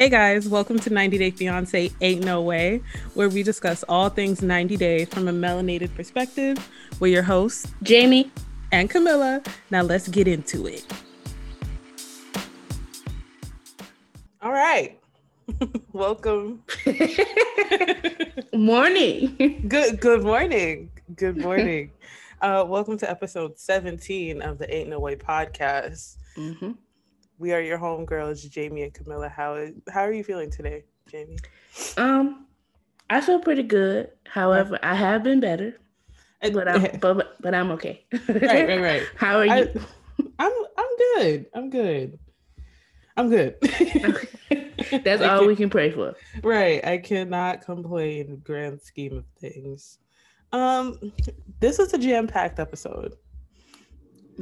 Hey guys, welcome to 90 Day Fiance Ain't No Way, where we discuss all things 90 Day from a melanated perspective. We're your hosts, Jamie and Camilla. Now let's get into it. All right. welcome. morning. Good good morning. Good morning. uh, welcome to episode 17 of the Ain't No Way podcast. Mm-hmm. We are your homegirls, Jamie and Camilla. How how are you feeling today, Jamie? Um, I feel pretty good. However, I have been better, but I'm but, but I'm okay. right, right, right. How are you? I, I'm I'm good. I'm good. I'm good. That's all we can pray for. Right. I cannot complain. Grand scheme of things. Um, this is a jam-packed episode.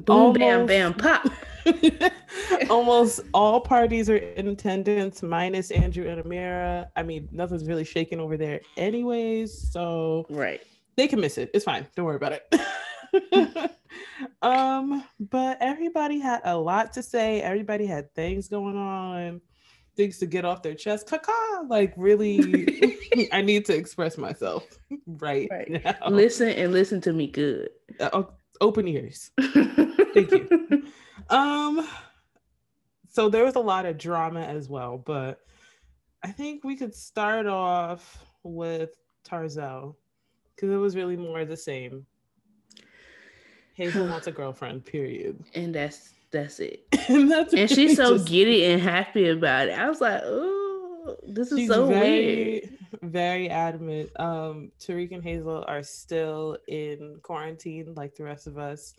Boom, almost, bam, bam, pop. almost all parties are in attendance, minus Andrew and Amira. I mean, nothing's really shaking over there, anyways. So right, they can miss it. It's fine. Don't worry about it. um, but everybody had a lot to say. Everybody had things going on, things to get off their chest. Kaka, like really, I need to express myself right, right. now. Listen and listen to me good. Uh, open ears. Thank you. Um, so there was a lot of drama as well, but I think we could start off with Tarzell because it was really more the same. Hazel wants a girlfriend, period. And that's that's it. and that's and she's so just... giddy and happy about it. I was like, oh, this is she's so very, weird. Very adamant. Um, Tariq and Hazel are still in quarantine, like the rest of us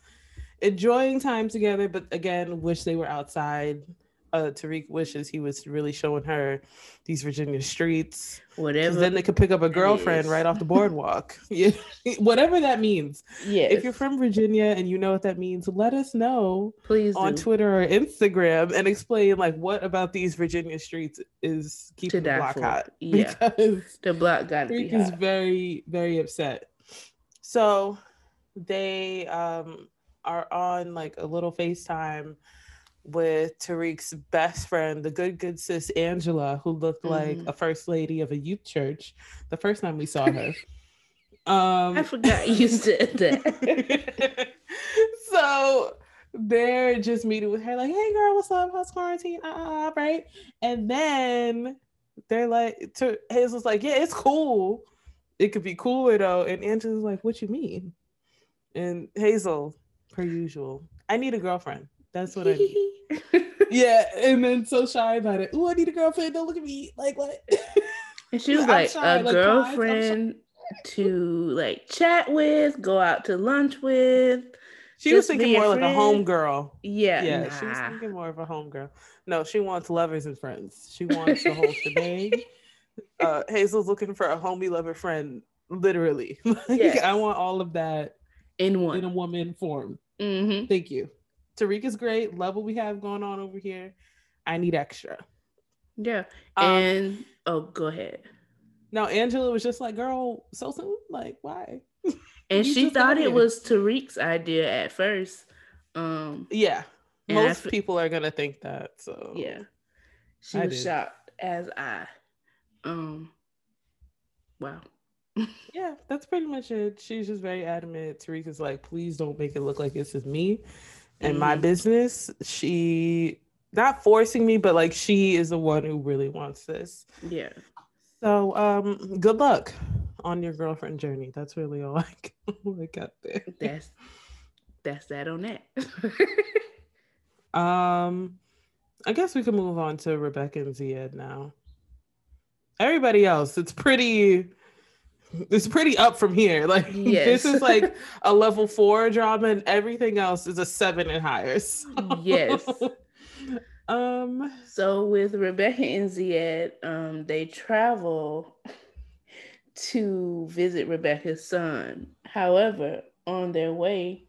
enjoying time together, but again, wish they were outside. Uh, Tariq wishes he was really showing her these Virginia streets. Whatever. Then they could pick up a girlfriend right off the boardwalk. yeah, whatever that means. Yeah. If you're from Virginia and you know what that means, let us know. Please on do. Twitter or Instagram and explain like what about these Virginia streets is keeping the block for. hot. Yeah. Because the block got to be hot. is very very upset. So they um are on like a little FaceTime with Tariq's best friend, the good, good sis Angela, who looked mm-hmm. like a first lady of a youth church the first time we saw her. um, I forgot you said that. so they're just meeting with her, like, hey girl, what's up? How's quarantine? Uh, uh, right? And then they're like, to, Hazel's like, yeah, it's cool. It could be cooler though. And Angela's like, what you mean? And Hazel, per usual. I need a girlfriend. That's what I need. yeah, and then so shy about it. Oh, I need a girlfriend. Don't look at me. Like what? And she was like shy, a like, girlfriend to like chat with, go out to lunch with. She was thinking more like a home girl. Yeah, yeah. Nah. She was thinking more of a home girl. No, she wants lovers and friends. She wants the whole shebang. Uh, Hazel's looking for a homie lover friend, literally. like, yes. I want all of that in one in a woman form. Mm-hmm. Thank you. Tariq is great. Love what we have going on over here. I need extra. Yeah. Um, and oh, go ahead. Now Angela was just like, "Girl, so soon? Like, why?" And she thought it was Tariq's idea at first. Um, yeah, most f- people are gonna think that. So yeah, she I was did. shocked as I. Um, wow yeah, that's pretty much it. She's just very adamant. Tariq is like, please don't make it look like this is me and mm-hmm. my business. She not forcing me, but like she is the one who really wants this. Yeah. So um good luck on your girlfriend journey. That's really all I, got there. That's that's that on that. um I guess we can move on to Rebecca and Zied now. Everybody else, it's pretty it's pretty up from here. Like yes. this is like a level four drama, and everything else is a seven and higher. So. Yes. um. So with Rebecca and Zied, um, they travel to visit Rebecca's son. However, on their way,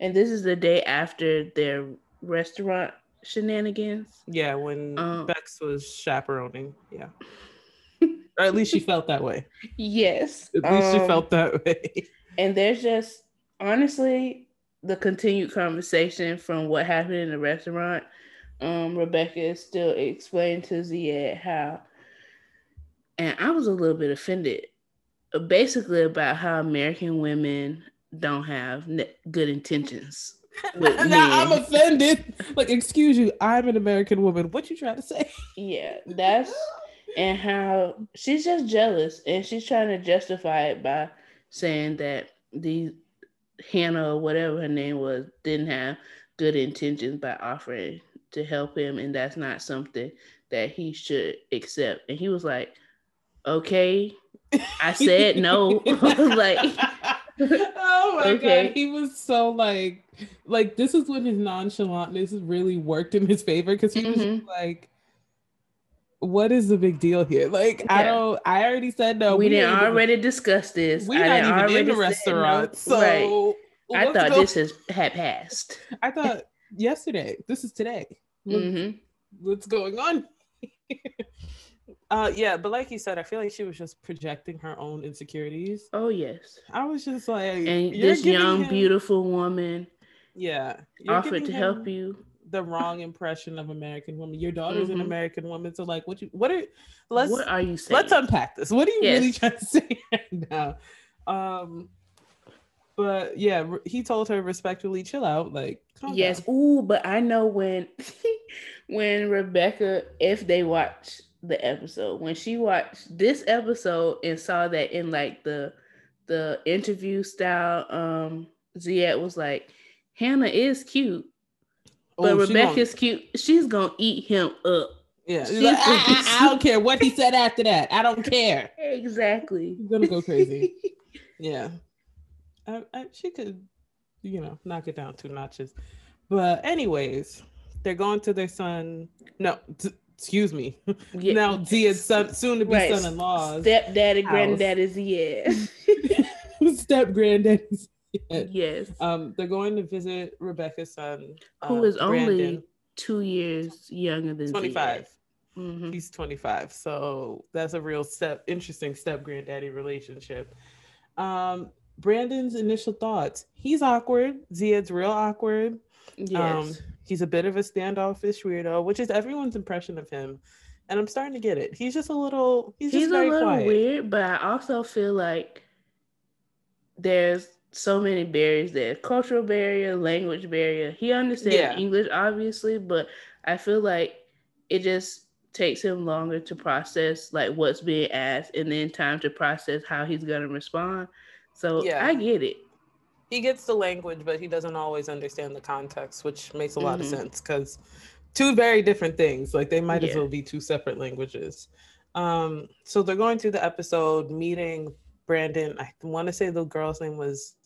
and this is the day after their restaurant shenanigans. Yeah, when um, Bex was chaperoning. Yeah or at least she felt that way. Yes. At least um, she felt that way. And there's just honestly the continued conversation from what happened in the restaurant um, Rebecca is still explaining to Zied how, and I was a little bit offended, basically about how American women don't have ne- good intentions. now I'm offended. Like, excuse you, I'm an American woman. What you trying to say? Yeah, that's and how she's just jealous and she's trying to justify it by saying that the Hannah or whatever her name was didn't have good intentions by offering to help him and that's not something that he should accept. And he was like, Okay, I said no. like oh my okay. god, he was so like, like this is when his nonchalantness really worked in his favor because he mm-hmm. was like, "What is the big deal here?" Like, yeah. I don't. I already said no. We, we didn't already even, discuss this. We're not even in the restaurant, no. so right. I thought go. this has had passed. I thought yesterday. This is today. Mm-hmm. What's going on? Uh, yeah, but like you said, I feel like she was just projecting her own insecurities. Oh yes, I was just like, and this young, him... beautiful woman, yeah, offered to help you. The wrong impression of American woman. Your daughter's mm-hmm. an American woman, so like, what you, what are, let's, what are you saying? Let's unpack this. What are you yes. really trying to say right now? Um, but yeah, he told her respectfully, chill out, like, yes. Down. Ooh, but I know when, when Rebecca, if they watch the episode. When she watched this episode and saw that in like the the interview style, um, Zied was like, Hannah is cute, Oh, but oh, Rebecca's cute. She's gonna eat him up. Yeah, like, I, I, I, don't care what he said after that. I don't care. Exactly. He's gonna go crazy. yeah, I, she could, you know, knock it down two notches. But anyways, they're going to their son. No, t- excuse me. Yeah. now Zia's son, soon to be right. son-in-law. Stepdaddy, granddaddy's yeah. Step granddaddy's yes. Um, they're going to visit Rebecca's son, who uh, is only two years younger than 25. Mm-hmm. He's 25. So that's a real step, interesting step granddaddy relationship. Um, Brandon's initial thoughts. He's awkward. Zied's real awkward. Yes. Um, He's a bit of a standoffish weirdo, which is everyone's impression of him. And I'm starting to get it. He's just a little he's, he's a little quiet. weird, but I also feel like there's so many barriers there. Cultural barrier, language barrier. He understands yeah. English obviously, but I feel like it just takes him longer to process like what's being asked and then time to process how he's gonna respond. So yeah. I get it he gets the language, but he doesn't always understand the context, which makes a lot mm-hmm. of sense because two very different things. Like they might yeah. as well be two separate languages. Um, so they're going through the episode, meeting Brandon. I want to say the girl's name was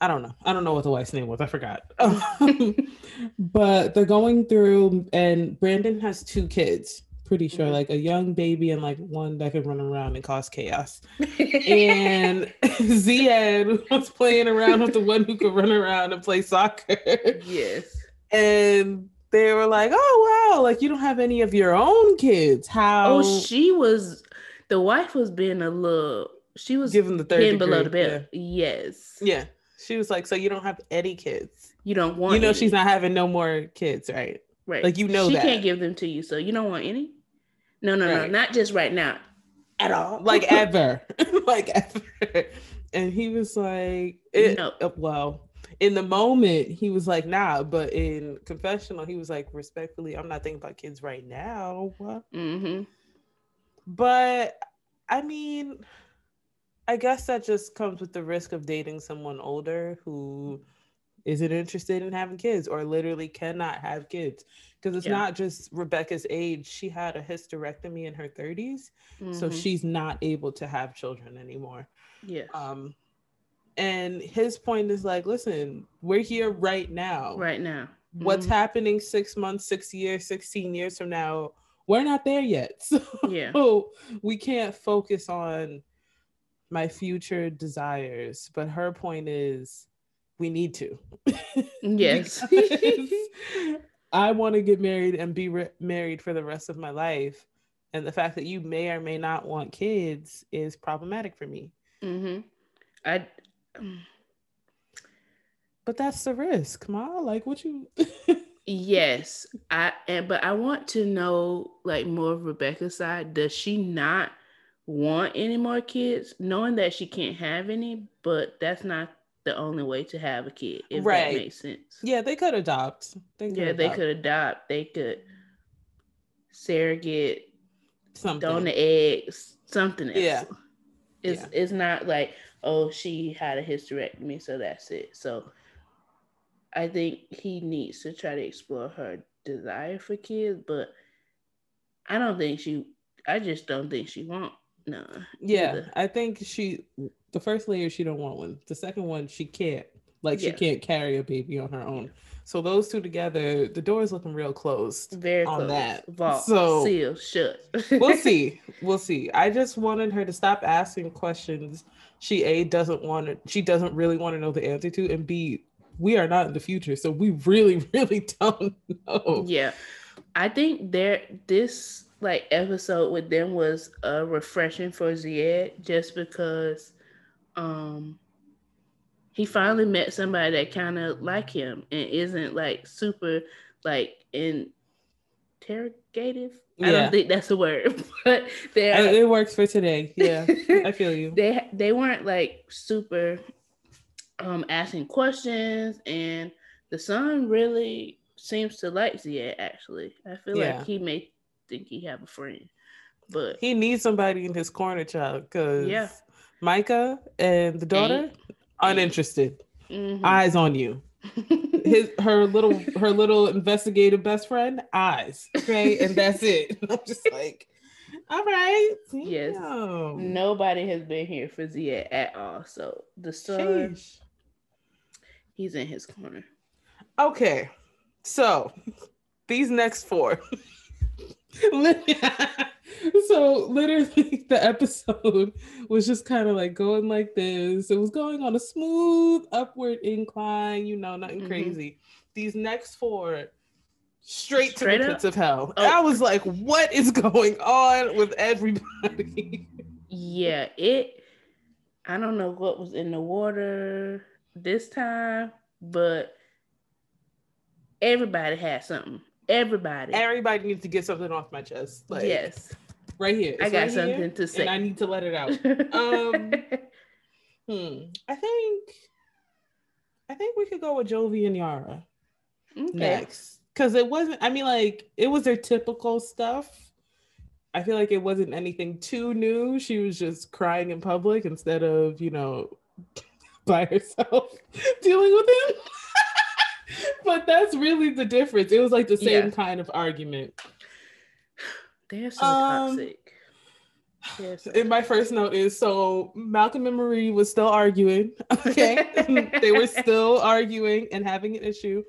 I don't know. I don't know what the wife's name was. I forgot. but they're going through, and Brandon has two kids pretty sure, mm-hmm. like a young baby and like one that could run around and cause chaos. and Zied was playing around with the one who could run around and play soccer. Yes. And they were like, "Oh wow, like you don't have any of your own kids. How?" Oh, she was. The wife was being a little. She was giving the third below the belt. Yeah. Yes. Yeah. She was like, "So you don't have any kids? You don't want? You know, any. she's not having no more kids, right? Right. Like you know she that. can't give them to you, so you don't want any. No, no, right. no, not just right now, at all. Like ever, like ever. And he was like, it, no. Uh, well, in the moment, he was like, nah, but in confessional, he was like, respectfully, I'm not thinking about kids right now. Mm-hmm. But I mean, I guess that just comes with the risk of dating someone older who isn't interested in having kids or literally cannot have kids because it's yeah. not just Rebecca's age. She had a hysterectomy in her 30s, mm-hmm. so she's not able to have children anymore. Yeah. Um, and his point is like, listen, we're here right now. Right now. Mm-hmm. What's happening six months, six years, 16 years from now, we're not there yet. So yeah. we can't focus on my future desires. But her point is we need to. Yes. I want to get married and be re- married for the rest of my life. And the fact that you may or may not want kids is problematic for me. Mm-hmm. I. But that's the risk, Ma. Like, what you? Yes, I and but I want to know like more of Rebecca's side. Does she not want any more kids, knowing that she can't have any? But that's not the only way to have a kid. If Right. that makes sense. Yeah, they could adopt. They could Yeah, they could adopt. They could surrogate, something. donor eggs, something else. Yeah. It's Yeah. it's not like oh she had a hysterectomy, so that's it. So I think he needs to try to explore her desire for kids, but I don't think she. I just don't think she want no. Yeah, either. I think she the first layer she don't want one. The second one she can't. Like she can't carry a baby on her own. So those two together, the door is looking real closed. very on close. that. Vault So- seal shut. We'll see. We'll see. I just wanted her to stop asking questions she A doesn't want to she doesn't really want to know the answer to and B we are not in the future. So we really, really don't know. Yeah. I think there this like episode with them was uh refreshing for Zied just because um he finally met somebody that kind of like him and isn't like super like interrogative. I Yeah. don't think that's a word, but they're It works for today. Yeah. I feel you. they they weren't like super um asking questions and the son really seems to like Zia actually. I feel Yeah. like he may think he have a friend. But He needs somebody in his corner, child, because Yeah. Micah and the daughter uninterested. mhm. Eyes on you. His her little her little investigative best friend, eyes. Okay, and that's it. I'm just like, all right. Yes. damn. nobody has been here for Zia at all. So the son Sheesh. he's in his corner. Okay, so these next four. so literally the episode was just kind of like going like this. It was going on a smooth upward incline, you know, nothing Mhm. crazy. These next four straight, Straight to the up? pits of hell. Oh. I was like, what is going on with everybody? Yeah, it I don't know what was in the water this time, but everybody had something. Everybody. everybody needs to get something off my chest. Like yes. right here. I got right something to say. And I need to let it out. Um, Hmm. I think I think we could go with Jovi and Yara okay. next. Cause it wasn't, I mean, like it was their typical stuff. I feel like it wasn't anything too new. She was just crying in public instead of, you know, by herself dealing with him. But that's really the difference. It was like the same Yeah. kind of argument. They're so Um, toxic. They're so And my first note is so Malcolm and Marie was still arguing. Okay. they were still arguing and having an issue,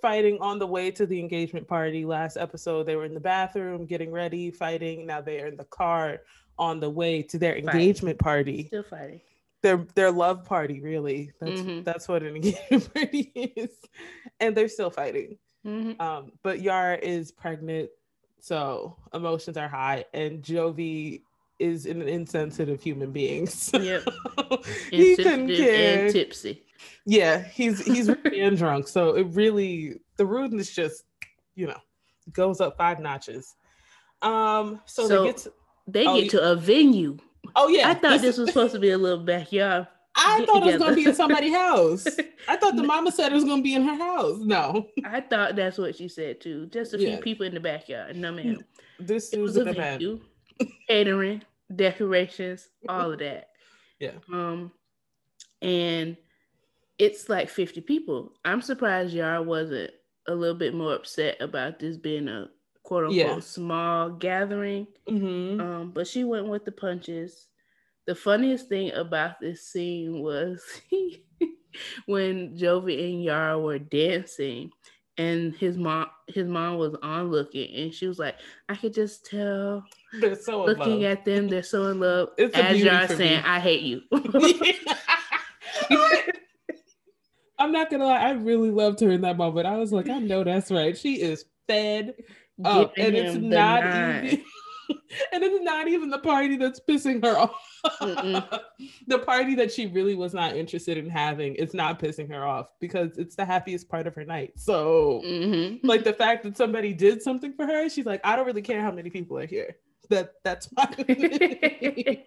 fighting on the way to the engagement party. Last episode, they were in the bathroom getting ready, fighting. Now they are in the car on the way to their Fighting. engagement party. still fighting. Their their love party, really. That's Mhm. that's what an engagement party is. And they're still fighting. Mhm. Um, but Yara is pregnant, so emotions are high, and Jovi is an insensitive human being. So Yep. he couldn't care. and tipsy. yeah, he's he's and drunk. So it really the rudeness just, you know, goes up five notches. Um, so, So- they get to, They Oh, get to a venue. Oh yeah, I thought this was supposed to be a little backyard. I get thought it was gonna be in somebody's house. I thought the mama said it was gonna be in her house. No, I thought that's what she said too. Just a Yeah. few people in the backyard. No ma'am. this It was was a event. venue, catering, decorations, all of that. Yeah. Um, and it's like 50 people. I'm surprised Yara wasn't a little bit more upset about this being a quote unquote Yeah. small gathering. hmm Um, but she went with the punches. The funniest thing about this scene was when Jovi and Yara were dancing and his mom his mom was on looking and she was like, I could just tell They're so in looking love. at them, they're so in love. It's As Yara saying, me. I hate you. I'm not gonna lie, I really loved her in that moment. I was like, I know that's right. She is fed Giving and it's not nine. easy. and it's not even the party that's pissing her off. The party that she really was not interested in having is not pissing her off because it's the happiest part of her night. So, Mhm. like the fact that somebody did something for her, she's like, I don't really care how many people are here. That that's fine.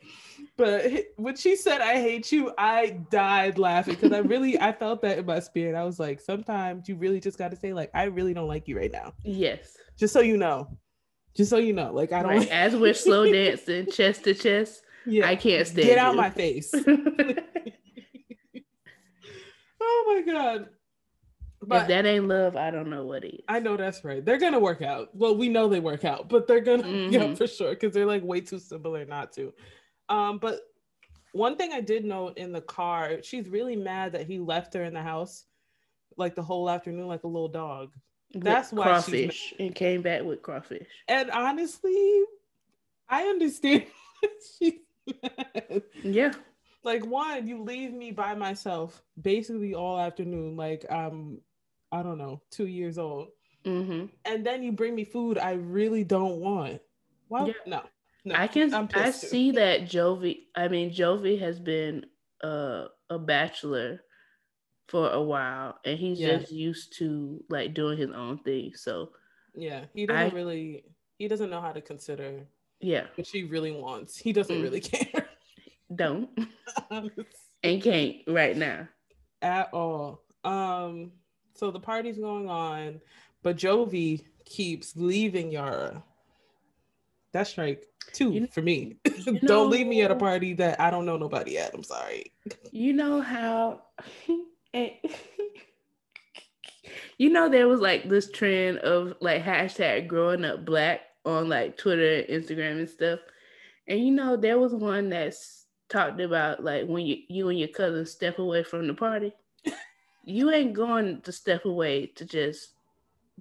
but when she said I hate you, I died laughing because I really I felt that in my spirit. I was like, sometimes you really just gotta say, like, I really don't like you right now. Yes. Just so you know. Just so you know. Like I don't Right. As we're slow dancing chest to chest, yeah. I can't stand Get out you. my face. oh my god. if But that ain't love, I don't know what is. I know that's right. They're gonna work out. Well, we know they work out, but they're gonna yeah Mhm. for sure because they're like way too similar not to. Um, but one thing I did note in the car, she's really mad that he left her in the house like the whole afternoon like a little dog. That's why crawfish and came back with crawfish. And honestly, I understand. Yeah. like one you leave me by myself basically all afternoon like I'm, i don't know two years old hmm and then you bring me food i really don't want well Yeah. no no I can I see that Jovi. I mean, Jovi has been uh, a bachelor for a while, and he's Yeah. just used to like doing his own thing. So yeah he doesn't I- really he doesn't know how to consider yeah, what she really wants he doesn't Mm. really care don't and can't right now. at all um so the party's going on but jovi keeps leaving yara that's strike two You- for me don't leave me at a party that i don't know nobody at i'm sorry You know how, and you know there was like this trend of like hashtag growing up black on like Twitter, and Instagram, and stuff. And you know there was one that's talked about like when you you and your cousin step away from the party, you ain't going to step away to just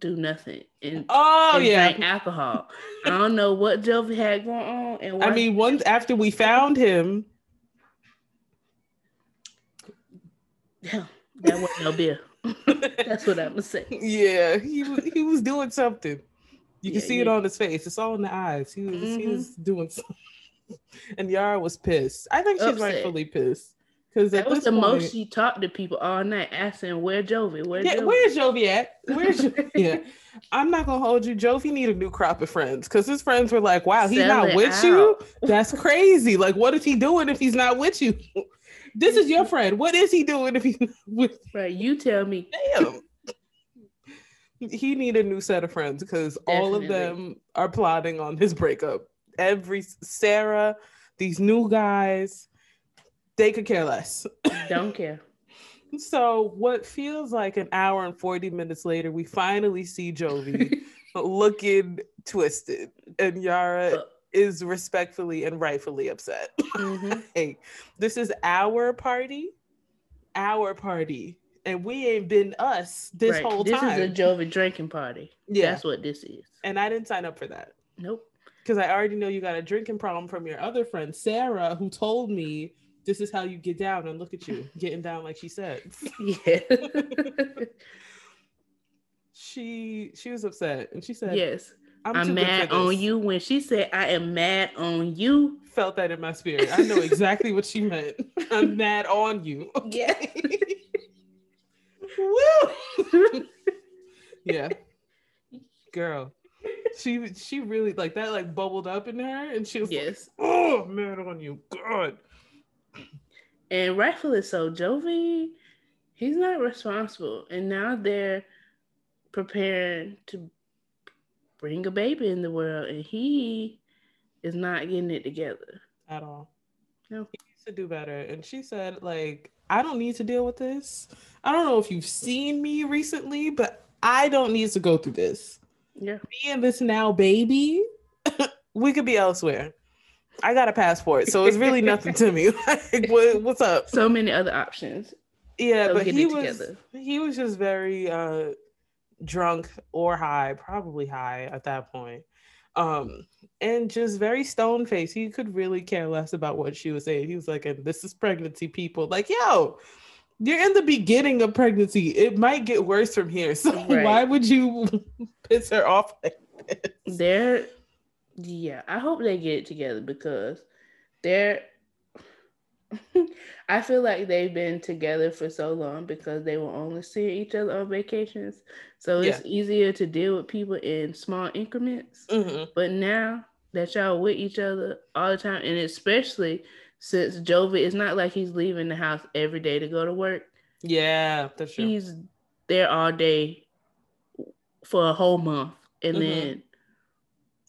do nothing and, oh and yeah drink alcohol. I don't know what Jovi had going on, and i mean once after we found him that wasn't no beer. That's what I'm gonna say. yeah he was he was doing something you can Yeah, see it on his face it's all in the eyes he was he Mhm. was doing something and yara was pissed i think she's Upset. rightfully pissed because That was the most she talked to people all night, asking where Jovi, where Yeah, Jovi. where's Jovi at? Where's Jovi? yeah, I'm not gonna hold you. Jovi need a new crop of friends because his friends were like, "Wow, he's not Selling with you. That's crazy. Like, what is he doing if he's not with you? This is your friend. What is he doing if he's not with Right, you tell me. Damn. he need a new set of friends because all of them are plotting on his breakup. Every Sarah, these new guys, they could care less. Don't care. So, what feels like an hour and 40 minutes later, we finally see Jovi looking twisted, and Yara. Is respectfully and rightfully upset. Mhm. hey, this is our party, our party, and we ain't been us this Right, whole This time. This is a Jovi drinking party. yeah, That's what this is. and I didn't sign up for that Nope. because I already know you got a drinking problem from your other friend Sarah, who told me this is how you get down, and look at you getting down like she said. Yeah. she she was upset and she said yes. I'm, I'm, mad on you when she said I am mad on you. felt that in my spirit i know exactly what she meant i'm mad on you Yeah. Woo! yeah girl she she really like that like bubbled up in her and she was like yes. oh mad on you god And rightfully so, Jovi, he's not responsible. And now they're preparing to bring a baby in the world, and he is not getting it together. at all No. he needs to do better and she said like i don't need to deal with this i don't know if you've seen me recently but i don't need to go through this Yeah. me and this now baby, we could be elsewhere. I got a passport, so it's really nothing to me. Like, what, what's up? So many other options. Yeah, So but he was together. he was just very uh drunk or high, probably high at that point. Um, and just very stone faced. He could really care less about what she was saying. He was like, and this is pregnancy, people. Like, yo, you're in the beginning of pregnancy. It might get worse from here. So Right. why would you piss her off like this? They're Yeah, I hope they get it together because they're. I feel like they've been together for so long because they were only seeing each other on vacations. So it's Yeah. easier to deal with people in small increments. Mhm. But now that y'all with each other all the time, and especially since Jovi, it's not like he's leaving the house every day to go to work. Yeah, that's true. He's there all day for a whole month, and Mhm. then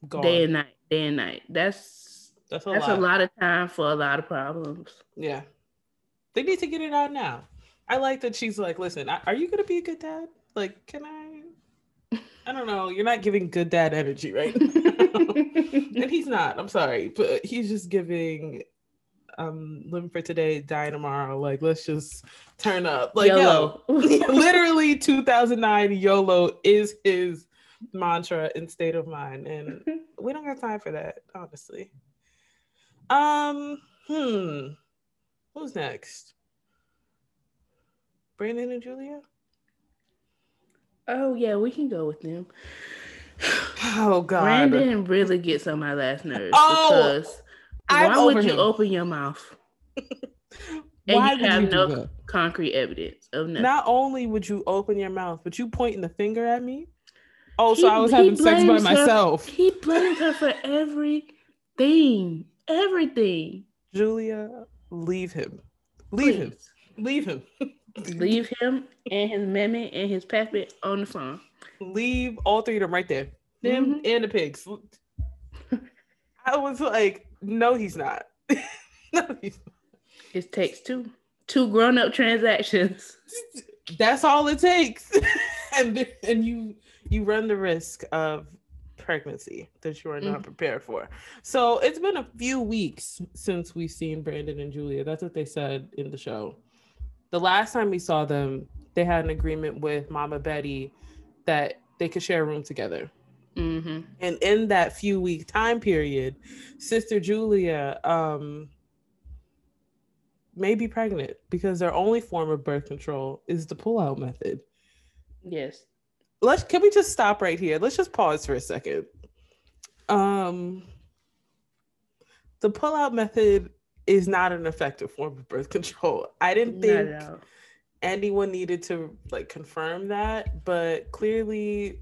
Gone. day and night, day and night. That's that's a that's lot. a lot of time for a lot of problems. Yeah. They need to get it out now. I like that she's like, listen, are you going to be a good dad? Like, can I? I don't know. You're not giving good dad energy, right? and he's not. I'm sorry, but he's just giving um living for today, die tomorrow. Like, let's just turn up. Like, YOLO. yo, literally 2009 YOLO is his mantra and state of mind. And we don't have time for that, honestly. Um, hmm. Who's next? Brandon and Julia? oh yeah, we can go with them. Oh god. Brandon really gets on my last nerves Oh, because I'm why would you him. open your mouth and Why you would have you no concrete evidence of nothing? Not only would you open your mouth, but you pointing the finger at me. Oh, so He- I was having sex by her- myself. He blames her for everything, everything. Julia, leave him. Leave him. Leave him. Leave him and his mammy and his pappy on the phone. Leave all three of them right there. Him Mhm. and the pigs. I was like, no, he's not. no, he's It takes two, two grown-up transactions. that's all it takes and and you you run the risk of pregnancy that you are not Mhm. prepared for. So it's been a few weeks since we've seen brandon and julia. That's what they said in the show. The last time we saw them they had an agreement with mama betty that they could share a room together. Hmm and in that few week time period sister julia um may be pregnant because their only form of birth control is the pull-out method. Yes. Let's can we just stop right here let's just pause for a second um the pull-out method is not an effective form of birth control i didn't think anyone needed to like confirm that, but clearly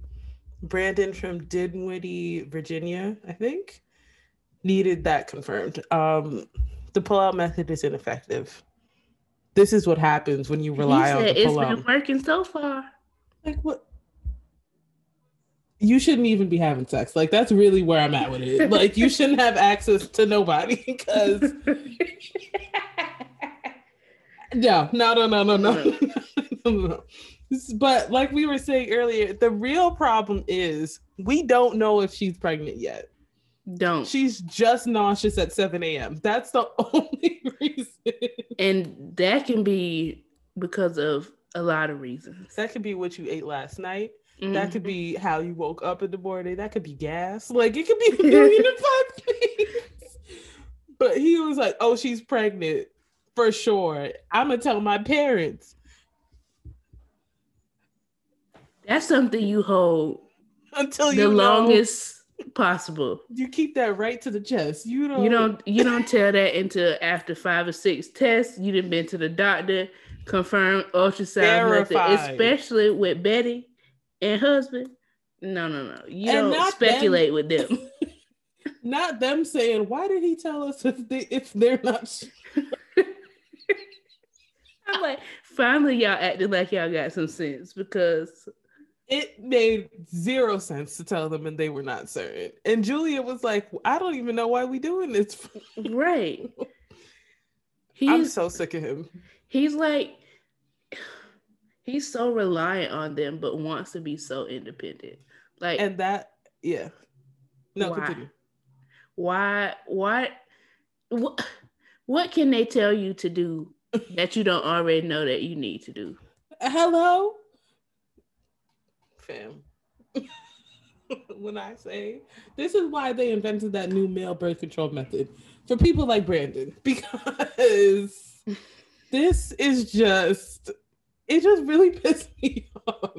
Brandon from Dinwiddie, Virginia, I think, needed that confirmed. Um, the pull-out method is ineffective. This is what happens when you rely on said the pull-out. It's been working so far. Like what? You shouldn't even be having sex. Like that's really where I'm at with it. Like you shouldn't have access to nobody because No, no, no, no, no, no. no, no, no. But like we were saying earlier, the real problem is we don't know if she's pregnant yet. Don't. She's just nauseous at 7 a.m. That's the only reason. and that can be because of a lot of reasons. That could be what you ate last night. That could be mm-hmm. how you woke up in the morning. That could be gas. Like it could be a million and five things. But he was like, "Oh, she's pregnant for sure." I'm gonna tell my parents That's something you hold until the you know- longest possible. You keep that right to the chest. You don't. You don't you don't tell that until after five or six tests. You didn't been to the doctor, confirmed ultrasound Verified. especially with Betty and husband. No, no, no. You And don't speculate with them. Not them saying, "Why did he tell us if they if they're not?" sh-" I'm like, finally y'all acting like y'all got some sense because It made zero sense to tell them, and they were not certain. And Julia was like, "I don't even know why we're doing this." right. I'm He's so sick of him. he's like he's so reliant on them but wants to be so independent. Like And that, yeah. No, Why? continue. why why what, what can they tell you to do that you don't already know that you need to do? Hello, fam. when I say this is why they invented that new male birth control method for people like Brandon, because this is just it just really pissed me off.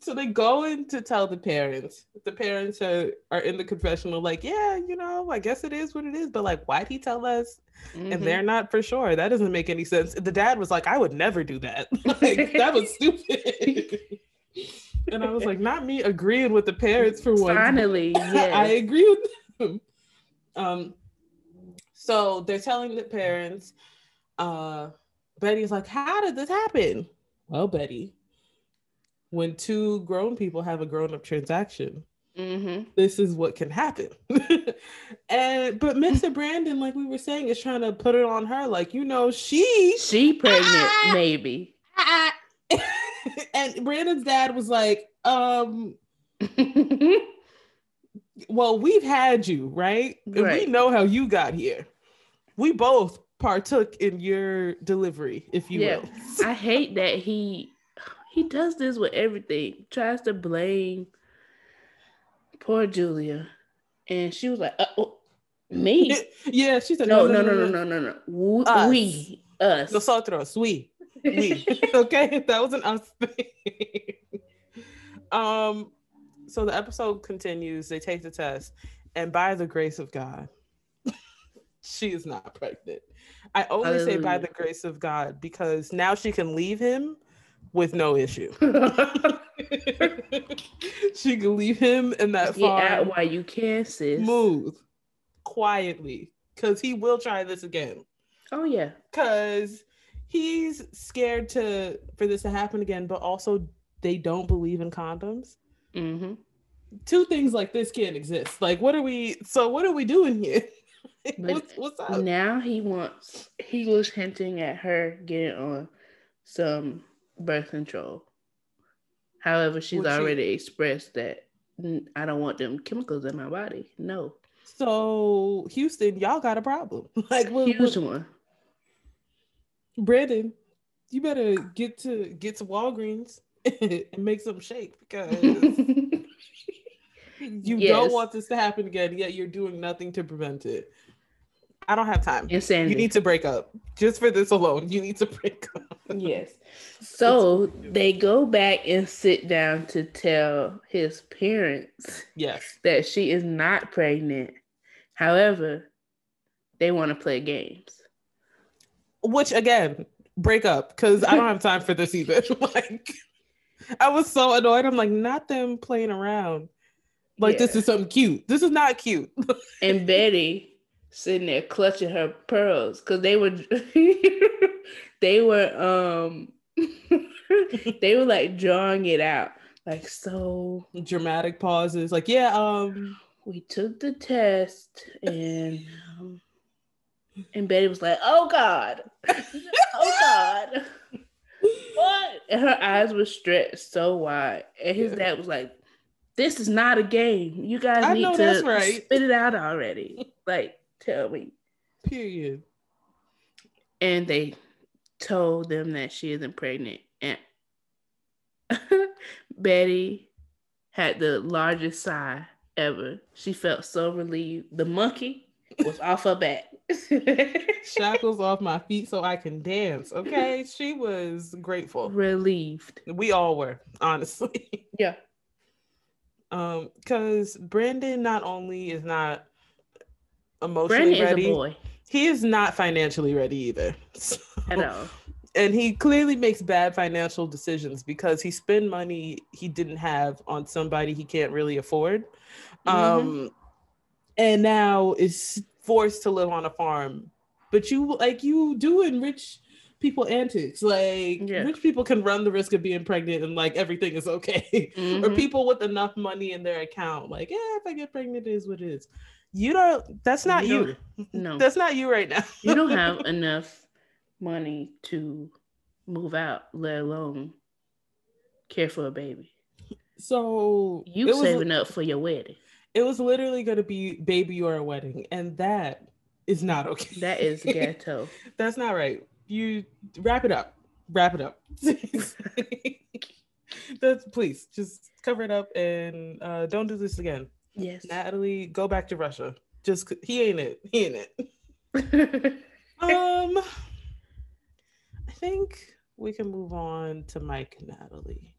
So they go in to tell the parents. The parents are, are in the confessional, like, yeah, you know, I guess it is what it is. But like, why'd he tell us? Mhm. And they're not for sure. That doesn't make any sense. The dad was like, I would never do that. like, that was stupid. and I was like, not me agreeing with the parents for once. finally, I agree with them. Um, so they're telling the parents, uh, Betty's like, How did this happen? Well, Betty, when two grown people have a grown up transaction, hmm this is what can happen. and but Mr. Brandon, like we were saying, is trying to put it on her, like, you know, she She pregnant, maybe. and Brandon's dad was like, um, well, we've had you, right? And we know how you got here. We both partook in your delivery, if you Yeah. will. I hate that he he does this with everything. Tries to blame poor Julia, and she was like, uh, oh, "Me? yeah, she said, No, no, no, no, no, no, no. W- Us. We, us." Nosotros, we. we. okay, that was an us thing. um, so the episode continues. They take the test, and by the grace of God, she is not pregnant. I only say by the grace of God because now she can leave him with no issue. she can leave him in that Get out while you can, sis. smooth, quietly, because he will try this again Oh yeah. because he's scared to for this to happen again but also they don't believe in condoms hmm two things like this can't exist like what are we so what are we doing here what's, what's up Now he wants. He was hinting at her getting on some birth control. However, she's she- already expressed that "Mm, I don't want them chemicals in my body. No, so houston y'all got a problem like what, huge what, one. brandon you better get to get to walgreens and make some shake because you Yes. don't want this to happen again yet you're doing nothing to prevent it i don't have time Insanity. You need to break up. Just for this alone, you need to break up. yes. So they go back and sit down to tell his parents Yes. that she is not pregnant. However, they want to play games. Which again, break up because I don't have time for this either. like, I was so annoyed. I'm like, not them playing around. Like this is something cute. This is not cute. and Betty sitting there clutching her pearls because they were they were um they were like drawing it out like so Dramatic pauses. Like, yeah, um, we took the test and um, and Betty was like oh god oh god what and her eyes were stretched so wide and his Yeah. dad was like this is not a game you guys I need to right." spit it out already like tell me period. and they told them that she isn't pregnant and betty had the largest sigh ever she felt so relieved the monkey was off her back Shackles off my feet so I can dance. Okay. She was grateful. relieved We all were, honestly. yeah Um, because Brandon not only is not emotionally brandon is ready, a boy he is not financially ready either. So- at all and he clearly makes bad financial decisions because he spent money he didn't have on somebody he can't really afford. Um, and now is forced to live on a farm. But you like you do rich people antics. Like Yeah. rich people can run the risk of being pregnant and like everything is okay. or Mhm. people with enough money in their account, like, yeah, if I get pregnant, it is what it is. You don't. That's not You you. no That's not you right now. you don't have enough money to move out let alone care for a baby So you it was, saving up for your wedding It was literally going to be baby or a wedding, and that is not okay. that is ghetto That's not right. You wrap it up. Wrap it up. That's please just cover it up and uh, don't do this again. yes Natalie, go back to Russia. Just he ain't it. He ain't it. Um, I think we can move on to Mike and Natalie.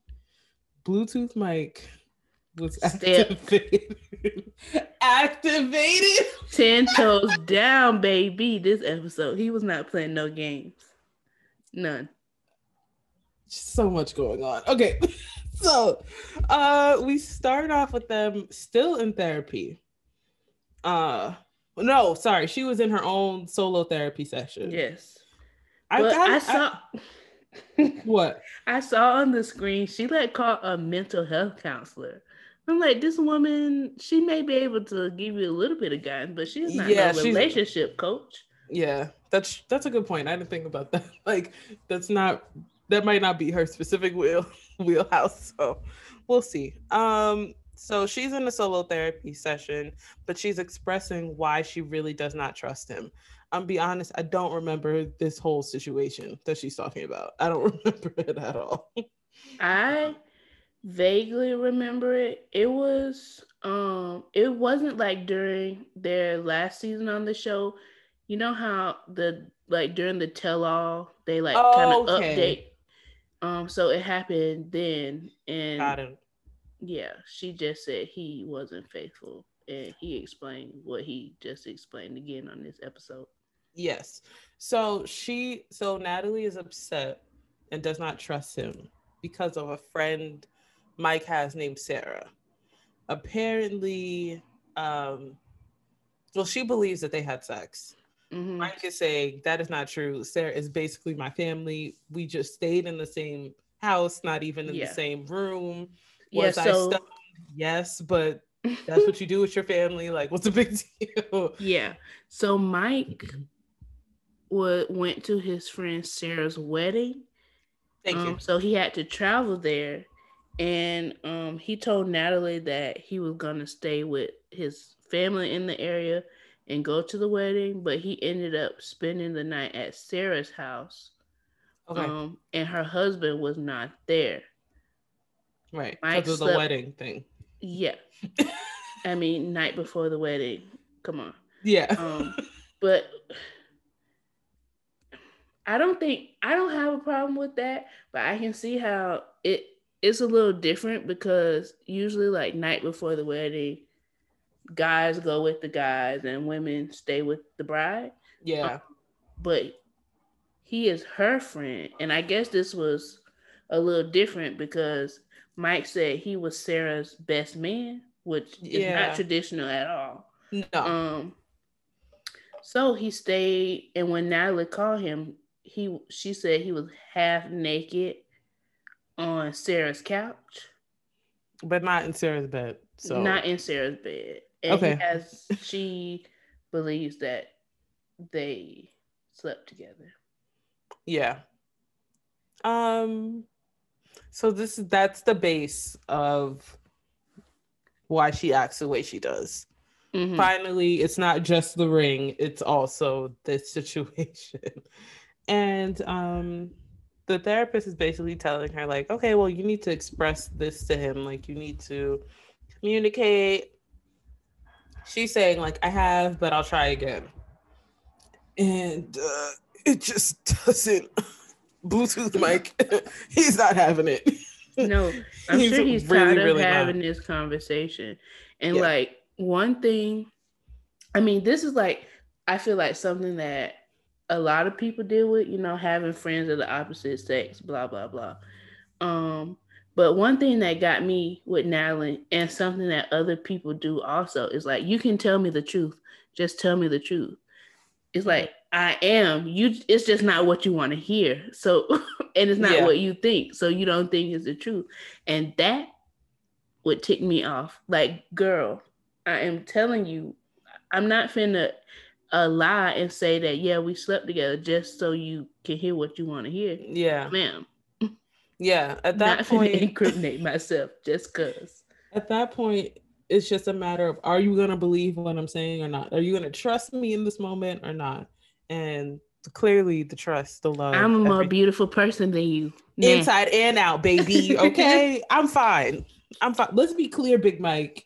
Bluetooth Mike was Step. activated. activated. Ten toes down, baby. This episode, he was not playing no games. None. so much going on. Okay. So uh we start off with them still in therapy. Uh no, sorry, she was in her own solo therapy session. Yes. I, but got- I saw what? I saw on the screen she like called a mental health counselor. I'm like, this woman, she may be able to give you a little bit of guidance, but she's not Yeah, no she's- relationship coach. Yeah, that's that's a good point. I didn't think about that. Like that's not that might not be her specific wheel wheelhouse. So we'll see. Um so she's in a solo therapy session, but she's expressing why she really does not trust him. I'm be honest, I don't remember this whole situation that she's talking about. I don't remember it at all. I vaguely remember it. It was um it wasn't like during their last season on the show. You know how the like during the tell all they like kind of Oh, Okay. update. Um so it happened then and yeah, she just said he wasn't faithful and he explained what he just explained again on this episode. Yes. So she so Natalie is upset and does not trust him because of a friend Mike has named Sarah. Apparently, um well, she believes that they had sex. Mhm. Mike is saying that is not true. Sarah is basically my family. We just stayed in the same house, not even in Yeah. the same room. Yeah, Was I so stoned? Yes, but that's what you do with your family. Like, what's the big deal? yeah. So Mike wa- went to his friend Sarah's wedding. Thank um, you. So he had to travel there, and um, he told Natalie that he was gonna stay with his family in the area and go to the wedding, but he ended up spending the night at Sarah's house. Okay, Um, and her husband was not there. right. Mike Because of the wedding thing. Yeah. I mean, night before the wedding. Come on. Yeah. Um, but I don't think I don't have a problem with that, but I can see how it it's a little different because usually like night before the wedding, guys go with the guys and women stay with the bride. yeah. But he is her friend, and I guess this was a little different because Mike said he was Sarah's best man, which is Yeah. not traditional at all. No. Um. So he stayed, and when Natalie called him, he she said he was half naked on Sarah's couch, but not in Sarah's bed. So not in Sarah's bed. And Okay. has she believes that they slept together. yeah. Um so this is that's the base of why she acts the way she does. Mhm. Finally, it's not just the ring, it's also this situation. And um the therapist is basically telling her like, okay, well, you need to express this to him, like you need to communicate. She's saying like, I have, but I'll try again. And uh, it just doesn't. Bluetooth Mike, he's not having it. No, I'm He's sure he's really, tired of really not. having this conversation. And Yeah. like one thing, I mean, this is like I feel like something that a lot of people deal with, you know, having friends of the opposite sex, blah blah blah. Um, but one thing that got me with Natalie and something that other people do also is like you can tell me the truth, just tell me the truth. It's like I am you. It's just not what you want to hear. So, and it's not Yeah. what you think. So you don't think it's the truth, and that would tick me off. Like, girl, I am telling you, I'm not finna uh, lie and say that yeah we slept together just so you can hear what you want to hear, Yeah, ma'am. yeah. At that not point, incriminate myself just cause. at that point, it's just a matter of are you gonna believe what I'm saying or not? Are you gonna trust me in this moment or not? And clearly, the trust, the love, I'm a more everything- beautiful person than you. Nah. inside and out, baby. Okay, I'm fine. I'm fine. Let's be clear, Big Mike.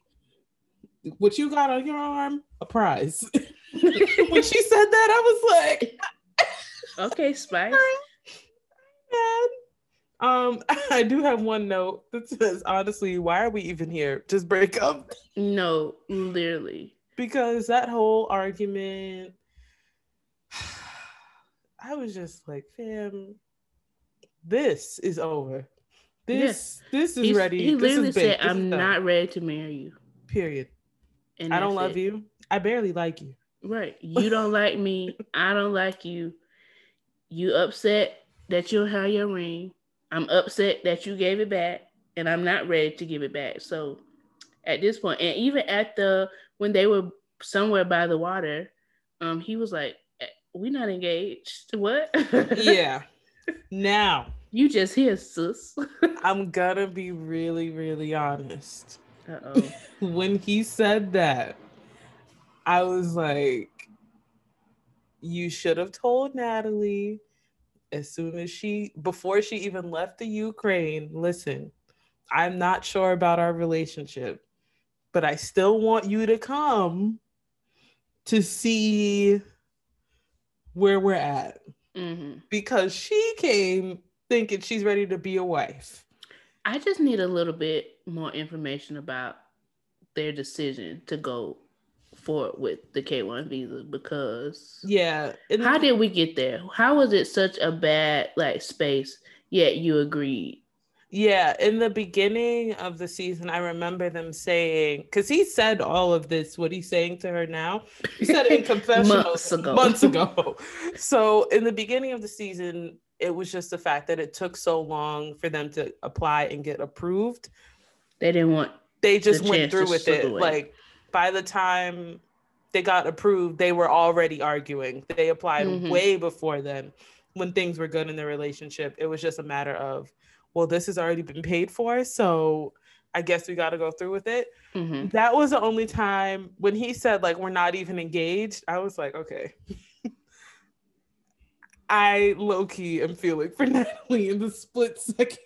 What you got on your arm, a prize. when she said that, I was like, Okay, Spice. Um, I do have one note that says, honestly, why are we even here? Just break up. No, literally. Because that whole argument, I was just like, fam, this is over. This this is He's- ready. He This literally is said, baked. This is "I'm not ready to marry you." Period. And I don't love it. you. I barely like you. Right. You don't like me. I don't like you. You upset that you don't have your ring. I'm upset that you gave it back, and I'm not ready to give it back. So at this point, and even at the when they were somewhere by the water, um, he was like, "We not engaged. What? Yeah. now you just here, sis. I'm gonna be really, really honest. uh oh. when he said that, I was like, you should have told Natalie as soon as she, before she even left the Ukraine, listen, I'm not sure about our relationship, but I still want you to come to see where we're at. Hmm because she came thinking she's ready to be a wife. I just need a little bit more information about their decision to go forward with the K1 visa because Yeah. and- how did we get there? How was it such a bad like space yet you agreed? Yeah, in the beginning of the season, I remember them saying, because he said all of this, what he's saying to her now, he said it in confessional Months ago. months ago. So in the beginning of the season, it was just the fact that it took so long for them to apply and get approved. They didn't want They just The went through with it. away. Like by the time they got approved, they were already arguing. They applied Mhm. way before then when things were good in their relationship. It was just a matter of, well, this has already been paid for, so I guess we got to go through with it. mhm. That was the only time when he said like we're not even engaged. I was like, okay. I low key am feeling for Natalie in the split second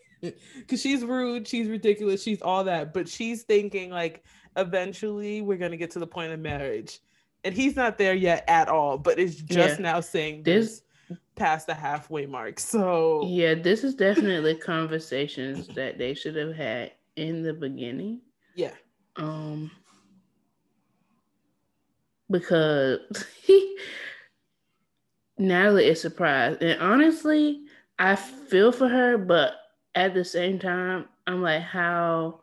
because she's rude, she's ridiculous, she's all that, but she's thinking like eventually we're gonna get to the point of marriage, and he's not there yet at all. But is just Yeah. now saying This- past the halfway mark. So Yeah, this is definitely conversations that they should have had in the beginning. yeah, Um because Natalie is surprised. And honestly, I feel for her, but at the same time, I'm like, how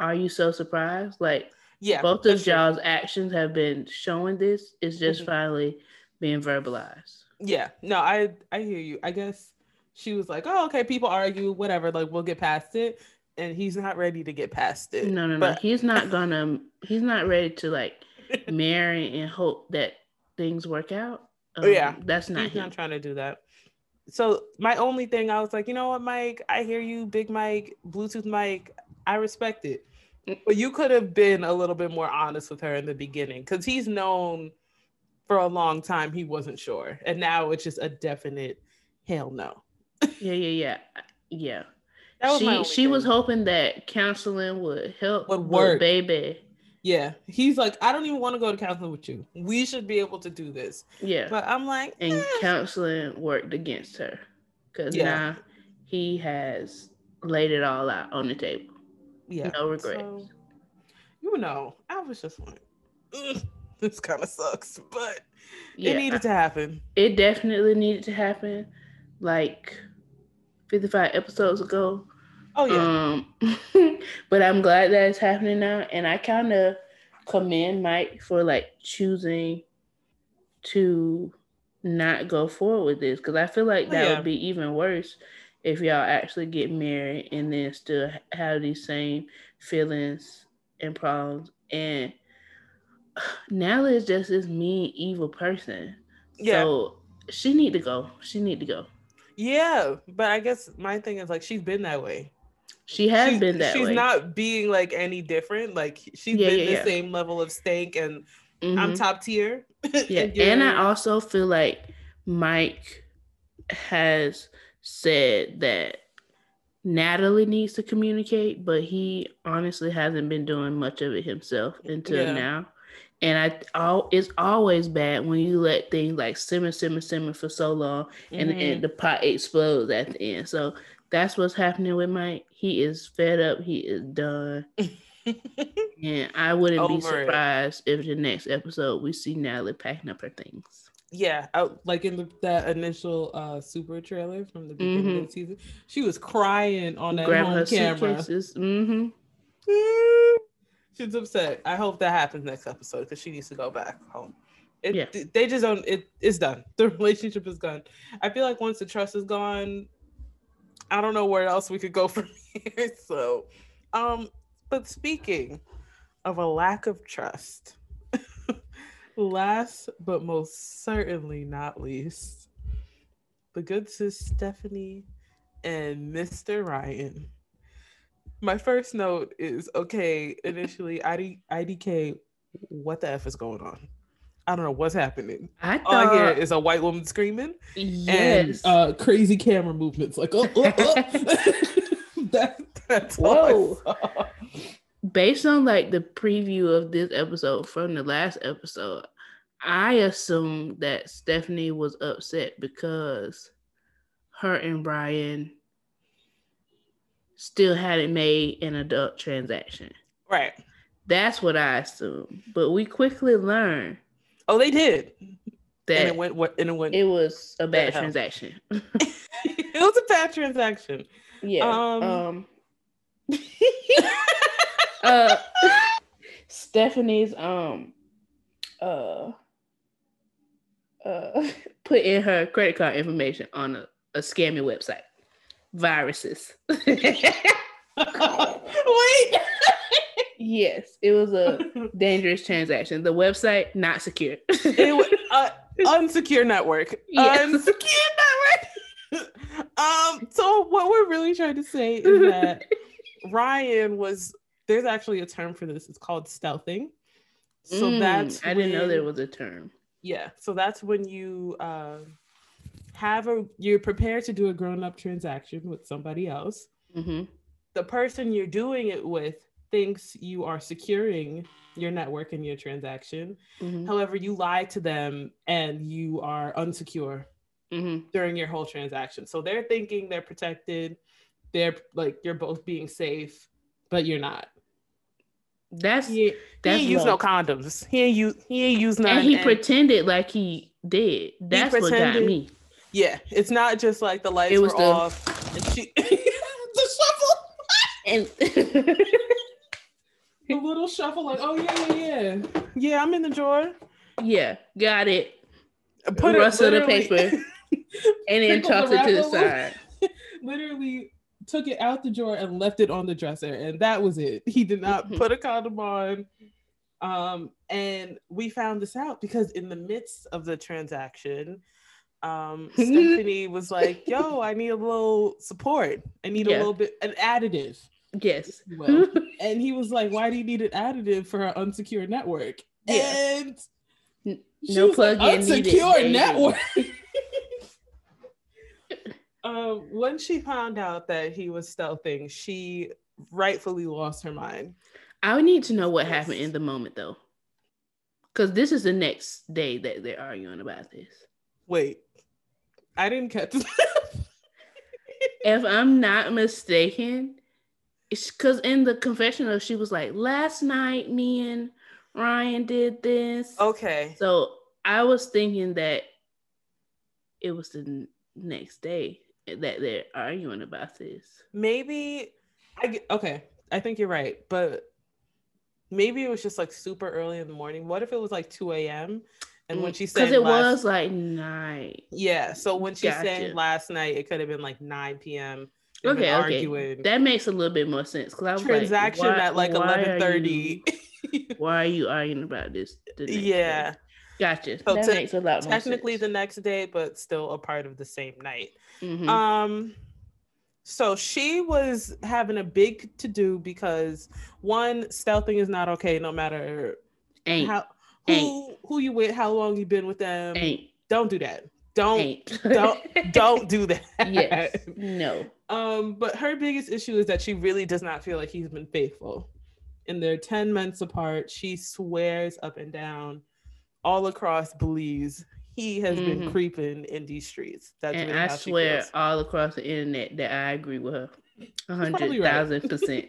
are you so surprised? Like yeah, both of true. y'all's actions have been showing this. It's just Mhm. finally being verbalized. Yeah, no, I I hear you. I guess she was like, "Oh, okay, people argue, whatever. Like, we'll get past it." And he's not ready to get past it. No, no, no. He's not gonna he's not ready to like marry and hope that things work out. Oh, yeah. That's not he's him. not trying to do that. So my only thing, I was like, you know what, Mike? I hear you, Big Mike, Bluetooth Mike. I respect it, but you could have been a little bit more honest with her in the beginning because he's known for a long time he wasn't sure, and now it's just a definite hell no. Yeah, yeah, yeah. Yeah. That was she she was hoping that counseling would help Would work. baby. Yeah, he's like, I don't even want to go to counseling with you. We should be able to do this. Yeah. But I'm like, and eh. counseling worked against her. Cause Yeah. now he has laid it all out on the table. Yeah, No regrets. So, you know, I was just like, this kind of sucks, but Yeah. it needed to happen. it definitely needed to happen like 55 episodes ago. Oh yeah, Um, but I'm glad that it's happening now, and I kind of commend Mike for like choosing to not go forward with this because I feel like Oh, that yeah. would be even worse if y'all actually get married and then still have these same feelings and problems. And Natalie is just this mean, evil person. yeah, So she need to go. She need to go. yeah. But I guess my thing is like she's been that way. She has She's- been that way. She's way. not being like any different. Like she's Yeah, been yeah, the yeah. same level of stank, and I'm Mhm. top tier. Yeah, and and I also feel like Mike has said that Natalie needs to communicate, but he honestly hasn't been doing much of it himself until Yeah. now. And I all it's always bad when you let things like simmer, simmer, simmer for so long and, Mhm. and the pot explodes at the end. So that's what's happening with Mike. He is fed up, he is done. And I wouldn't be Over it. surprised if the next episode we see Natalie packing up her things. Yeah, out, like in the, that initial uh super trailer from the beginning of the season, she was crying on that Grab home camera. Mm-hmm. She's upset. I hope that happens next episode because she needs to go back home. It, Yeah. They just don't. It, it's done. The relationship is gone. I feel like once the trust is gone, I don't know where else we could go from here. So, um, but speaking of a lack of trust, last but most certainly not least, the good sis Stephanie and Mr. Ryan. My first note is okay. Initially, ID, IDK, what the f is going on? I don't know what's happening. I All I hear thought is a white woman screaming yes. and uh, crazy camera movements. Like, oh, oh, oh. that, that's Whoa. Based on like the preview of this episode from the last episode, I assume that Stephanie was upset because her and Brian still hadn't made an adult transaction. Right. That's what I assume. But we quickly learned Oh, they did. that and it went. What? And it went. it was a bad transaction. it was a bad transaction. yeah. Um, Um, uh Stephanie's um uh uh put in her credit card information on a, a scammy website. Viruses. Wait. yes, it was a dangerous transaction. The website not secure. it was uh, unsecure network. Yes. Unsecure network. um. So what we're really trying to say is that Ryan was. There's actually a term for this. It's called stealthing. So Mm, that's I didn't know there was a term. Yeah. So that's when you uh, have a you're prepared to do a grown up transaction with somebody else. hmm The person you're doing it with thinks you are securing your network and your transaction. hmm However, you lie to them and you are unsecure hmm during your whole transaction. So they're thinking they're protected. They're like you're both being safe, but you're not. That's He, he That's ain't use no condoms. He ain't use he ain't use none. and he and- pretended like he did. That's what got pretended- me. yeah, it's not just like the lights It was were the- off and she the shuffle. And The little shuffle, like, oh yeah, yeah, yeah. Yeah, I'm in the drawer. yeah, got it. Put it Rustle the paper. And then Sprinkled tossed the it to the side. literally took it out the drawer and left it on the dresser and that was it. He did not Mhm. put a condom on. Um and we found this out because in the midst of the transaction um stephanie was like yo i need a little support. I need a little bit an additive. Yes. will. and he was like why do you need an additive for an unsecured network? Yeah. and no was like, plug-in needed, network um, when she found out that he was stealthing, she rightfully lost her mind. I need to know what Yes. happened in the moment though. Because this is the next day that they're arguing about this. Wait, I didn't catch that. If I'm not mistaken, it's because in the confessional, she was like, last night me and Ryan did this. okay. So I was thinking that it was the next day that they're arguing about this. Maybe I okay. I think you're right, but maybe it was just like super early in the morning. What if it was like 2 a.m. and when she said because Mm, it last- was like night. yeah, so when she Gotcha. said last night, it could have been like 9 p.m. Okay, okay, arguing that makes a little bit more sense. Because I was transaction like, why- at like 11:30. Why are you arguing about this? next day? Yeah, gotcha. So that te- makes a lot more technically the next day, but still a part of the same night. Mhm. Um, so she was having a big to do because one, stealthing is not okay, no matter ain't how who ain't. who you with, how long you've been with them. ain't Don't do that. Don't don't don't do that. yes no Um, but her biggest issue is that she really does not feel like he's been faithful and they're 10 months apart. She swears up and down all across Belize. He has been Mhm. creeping in these streets. That's and I swear all across the internet that I agree with her. Hundred percent.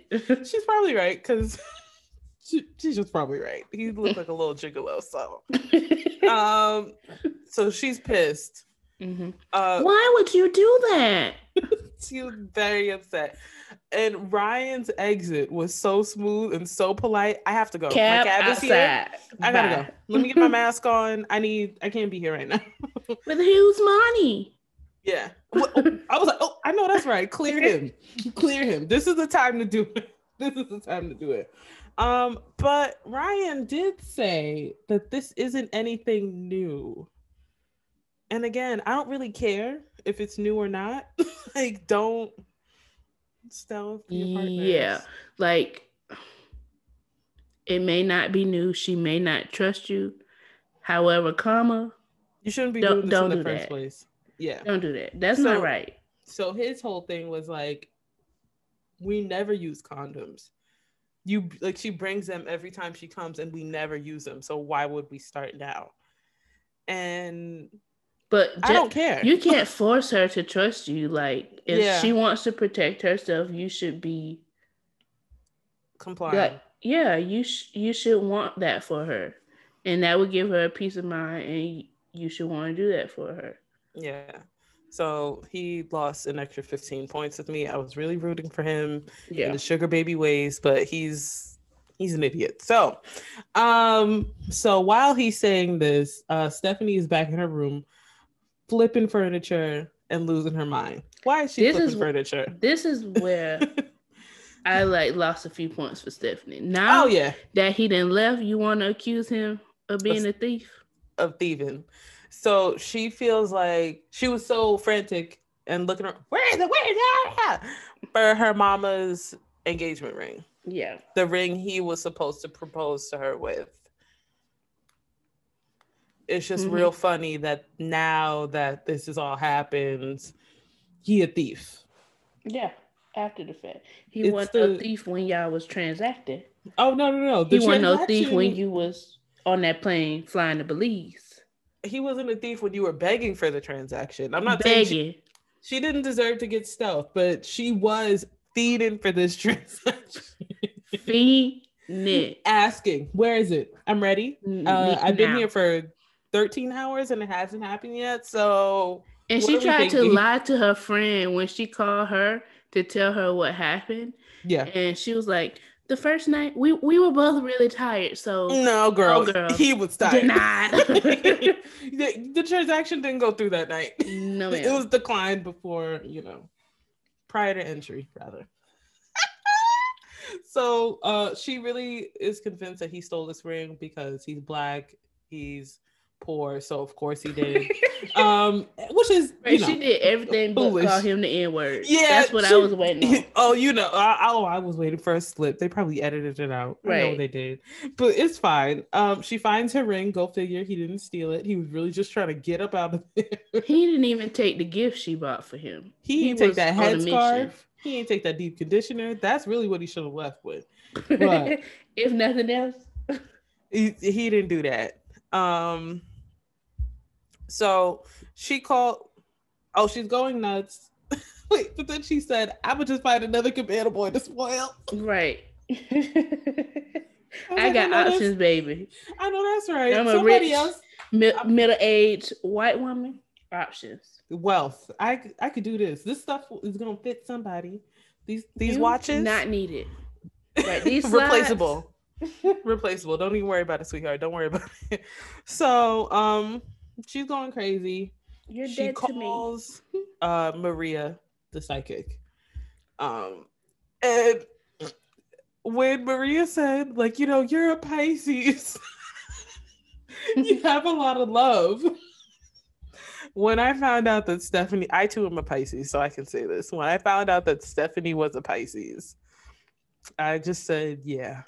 She's probably right because she, she's just probably right. He looks like a little gigolo. So, um, so she's pissed. Mhm. Uh, Why would you do that? she was very upset. And Ryan's exit was so smooth and so polite. I have to go. Cab, My cab is here. I gotta Bye. go. Let me get my mask on. I need. I can't be here right now. With whose money? Yeah. Oh, I was like, oh, I know that's right. Clear him. Clear him. This is the time to do it. This is the time to do it. Um, but Ryan did say that this isn't anything new. And again, I don't really care if it's new or not. like, don't stealth your partners. Yeah, like it may not be new. She may not trust you. However, comma, You shouldn't be Don't- doing this don't in the first that. place. Yeah. don't do that. That's So- not right. So his whole thing was like, we never use condoms. You like she brings them every time she comes, and we never use them. So why would we start now? And But I don't care. you can't force her to trust you. Like if Yeah. she wants to protect herself, you should be compliant. like, yeah, you sh- you should want that for her, and that would give her a peace of mind, and you should want to do that for her. yeah. So he lost an extra 15 points with me. I was really rooting for him in Yeah, the sugar baby ways, but he's he's an idiot. So um so while he's saying this, uh Stephanie is back in her room flipping furniture and losing her mind. Why is she This flipping is- furniture? this is where I like lost a few points for Stephanie. Now oh yeah, that he didn't left, you want to accuse him of being a thief? of thieving. So she feels like she was so frantic and looking around, where is it? Where is it? For her mama's engagement ring. Yeah. the ring he was supposed to propose to her with. It's just Mhm. real funny that now that this has all happened, he a thief. Yeah. After the fact, he It's wasn't the- no thief when y'all was transacting. Oh no no no! He wasn't no thief when you was on that plane flying to Belize. He wasn't a thief when you were begging for the transaction. I'm not saying begging. she, she didn't deserve to get stealth, but she was feeding for this transaction. Phoenix. Asking, where is it? I'm ready. Uh, I've been now. here for 13 hours and it hasn't happened yet. So And she tried to lie to her friend when she called her to tell her what happened. yeah. And she was like, the first night we, we were both really tired. So No, girl. girl. He was tired. Denied. the, the transaction didn't go through that night. no It was declined before, you know, prior to entry, rather. so uh she really is convinced that he stole this ring because he's black, he's poor, so of course he did. um, which is you Right, know, she did everything but call him the N word. Yeah, that's what she- I was waiting on. Oh, you know, I, oh, I was waiting for a slip. They probably edited it out. I know Right. they did, but it's fine. Um, she finds her ring. Go figure. He didn't steal it. He was really just trying to get up out of there. He didn't even take the gift she bought for him. He, didn't take that on a mission. headscarf. He didn't take that deep conditioner. That's really what he should have left with. Right. if nothing else, He, he didn't do that. Um, so she called. Oh, she's going nuts. Wait, but then she said, "I would just find another cabana boy to spoil." right. was I like, got that's- options, baby. I know that's right. I'm a Somebody rich- else Mi- middle-aged white woman options. wealth. I I could do this. This stuff is gonna fit somebody. These these You watches not needed. Right, these replaceable. replaceable. Don't even worry about it, sweetheart. Don't worry about it. So um she's going crazy. You're she dead to me. calls uh Maria, the psychic. Um and when Maria said, like, you know, you're a Pisces, you have a lot of love. When I found out that Stephanie, I too am a Pisces, so I can say this. When I found out that Stephanie was a Pisces, I just said, yeah,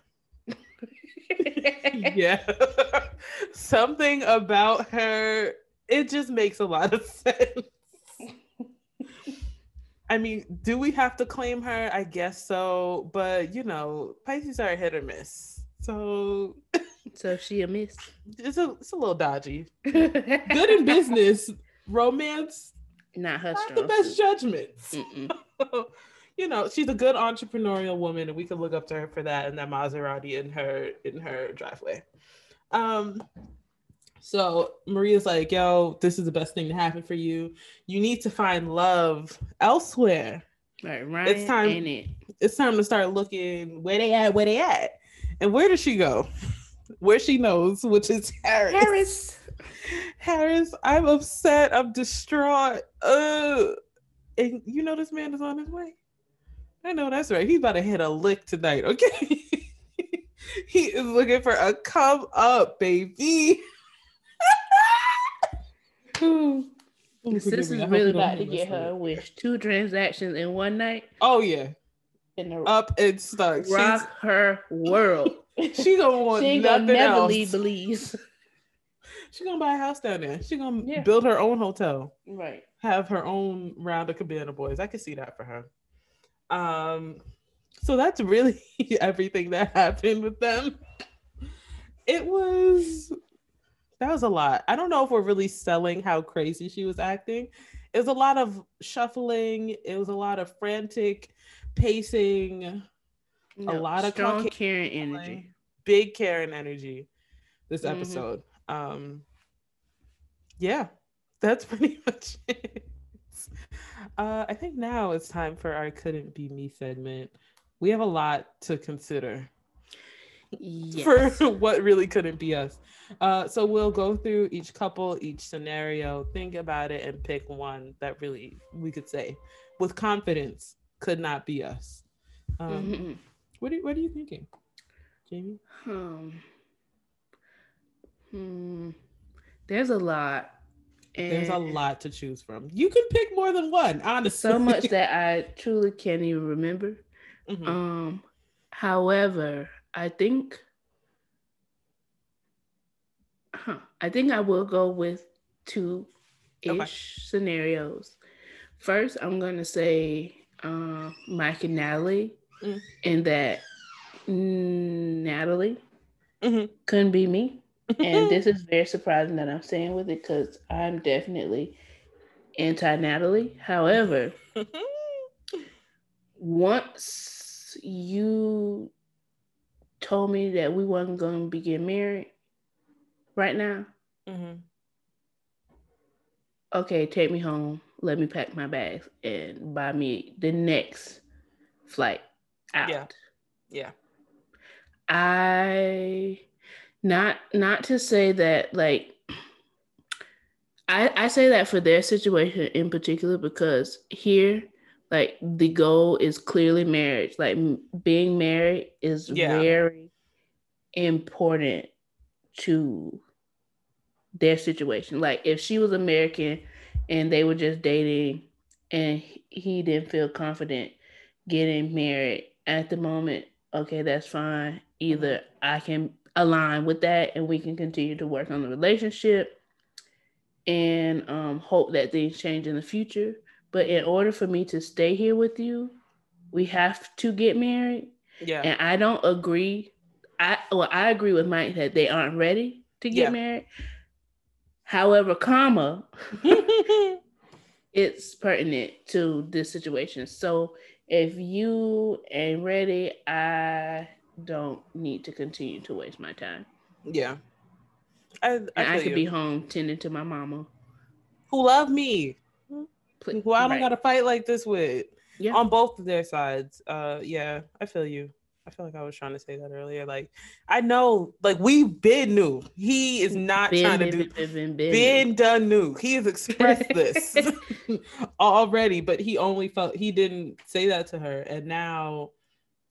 yeah. Something about her, it just makes a lot of sense. I mean, do we have to claim her? I guess so, but you know, Pisces are hit or miss. So So she a miss. it's a it's a little dodgy. Good in business, romance, Not her not the best judgments. You know, she's a good entrepreneurial woman, and we can look up to her for that and that Maserati in her in her driveway. Um, so Maria's like, "Yo, this is the best thing to happen for you. You need to find love elsewhere. Right, Ryan, time- it? It's time to start looking where they at, where they at, and where does she go? Where she knows, which is Harris. Harris. Harris, I'm upset. I'm distraught. Uh, and you know this man is on his way. I know that's right. He's about to hit a lick tonight. Okay, he is looking for a come up, baby. This is me. I hope really about to get her wish. Two transactions in one night Oh yeah, the up and stuck. rock her world. She gonna want she ain't gonna nothing never else. leave Belize. She gonna buy a house down there. She gonna Yeah. build her own hotel. Right. have her own round of cabana boys. I can see that for her. Um, so that's really everything that happened with them. It was that was a lot. I don't know if we're really selling how crazy she was acting. It was a lot of shuffling. It was a lot of frantic pacing. No, lot of strong Karen energy. Big Karen energy. This Mhm. episode. Um, yeah, that's pretty much it. Uh, I think now it's time for our couldn't be me segment. We have a lot to consider Yes. for what really couldn't be us. Uh, so we'll go through each couple, each scenario, think about it, and pick one that really we could say with confidence could not be us. Um, Mhm. What are what are you thinking, Jamie? Um, hmm. There's a lot. There's a lot to choose from. You can pick more than one, honestly. So much that I truly can't even remember. Mhm. Um, however, I think, huh, I think I will go with two ish Okay. scenarios. First, I'm gonna say uh, Mike and Natalie, Mm. and that Natalie Mhm. couldn't be me. And this is very surprising that I'm saying with it because I'm definitely anti Natalie. However, once you told me that we wasn't going to be getting married right now, mm-hmm. okay, take me home, let me pack my bags, and buy me the next flight out. Yeah. Yeah. I not not to say that like I I say that for their situation in particular because here like the goal is clearly marriage. Like m- being married is Yeah. very important to their situation. Like if she was American and they were just dating and he- he didn't feel confident getting married at the moment, okay, that's fine. Either mm-hmm. I can align with that and we can continue to work on the relationship and um, hope that things change in the future. But in order for me to stay here with you, we have to get married. Yeah. And I don't agree. I well, I agree with Mike that they aren't ready to get Yeah. married. However, comma, it's pertinent to this situation. So if you ain't ready, I don't need to continue to waste my time. yeah. I, I, And I, could you. be home tending to my mama. who love me, Pl- who I don't right. gotta fight like this with Yeah. on both of their sides. Uh, yeah, I feel you. I feel like I was trying to say that earlier. Like, I know, like we've been new. He is not trying to do. been, been. Been done new. He has expressed this already, but he only felt he didn't say that to her. And now,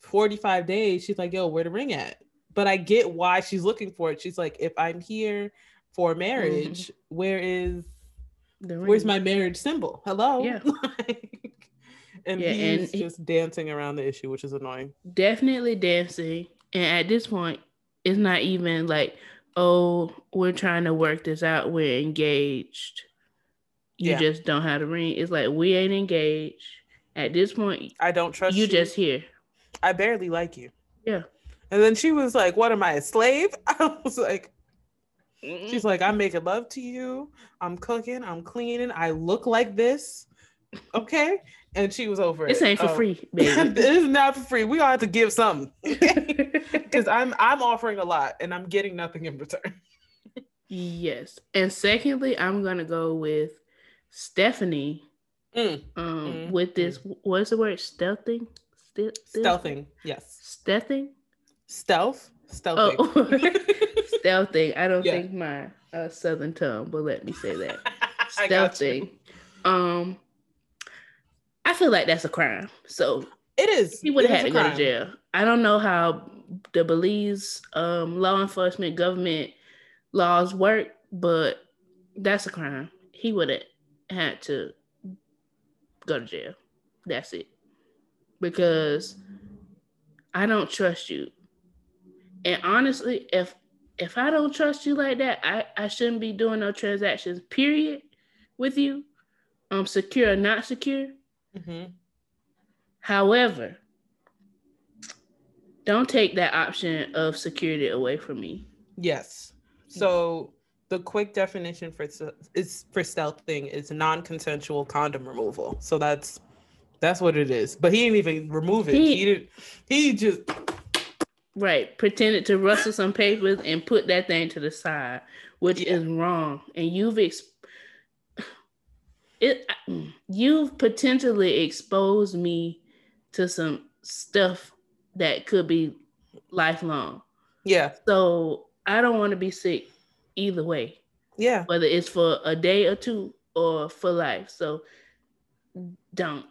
45 days, she's like, yo, where the ring at? But I get why she's looking for it. She's like, if I'm here for mm-hmm. marriage, where is The where's my marriage symbol? Hello? Yeah. Like, and Yeah, and he's he- just dancing around the issue, which is annoying. definitely dancing. And at this point, it's not even like, oh, we're trying to work this out. We're engaged. You Yeah. just don't have the ring. It's like we ain't engaged. At this point, I don't trust you you. just here. I barely like you. Yeah. And then she was like, What am I, a slave? I was like, She's like, I'm making love to you. I'm cooking. I'm cleaning. I look like this. Okay. And she was over This it. ain't for Um, free, baby. this is not for free. We gonna have to give something. Because I'm I'm offering a lot and I'm getting nothing in return. yes. And secondly, I'm gonna go with Stephanie. Mm, Um, Mm, with this, what's the word? Stealthing. Ste- Stealthing. Yes. Stealthing. Stealth. Stealthing. Oh, stealthing. I don't Yeah. think my uh, southern tongue, will let me say that stealthing. Um, I feel like that's a crime. So It is. he would have had to go to jail. I don't know how the Belize um, law enforcement government laws work, but that's a crime. He would have had to go to jail. That's it. Because I don't trust you. And honestly, if if I don't trust you like that, I, I shouldn't be doing no transactions, period, with you. Um, secure or not secure. Mm-hmm. However, don't take that option of security away from me. Yes. So the quick definition for is for stealth thing is non-consensual condom removal. So that's that's what it is. But he didn't even remove it. He, He- did. He just Right. Pretended to rustle some papers and put that thing to the side, which Yeah. is wrong. And you've ex- it you've potentially exposed me to some stuff that could be lifelong. yeah So I don't want to be sick either way, yeah whether it's for a day or two or for life. So don't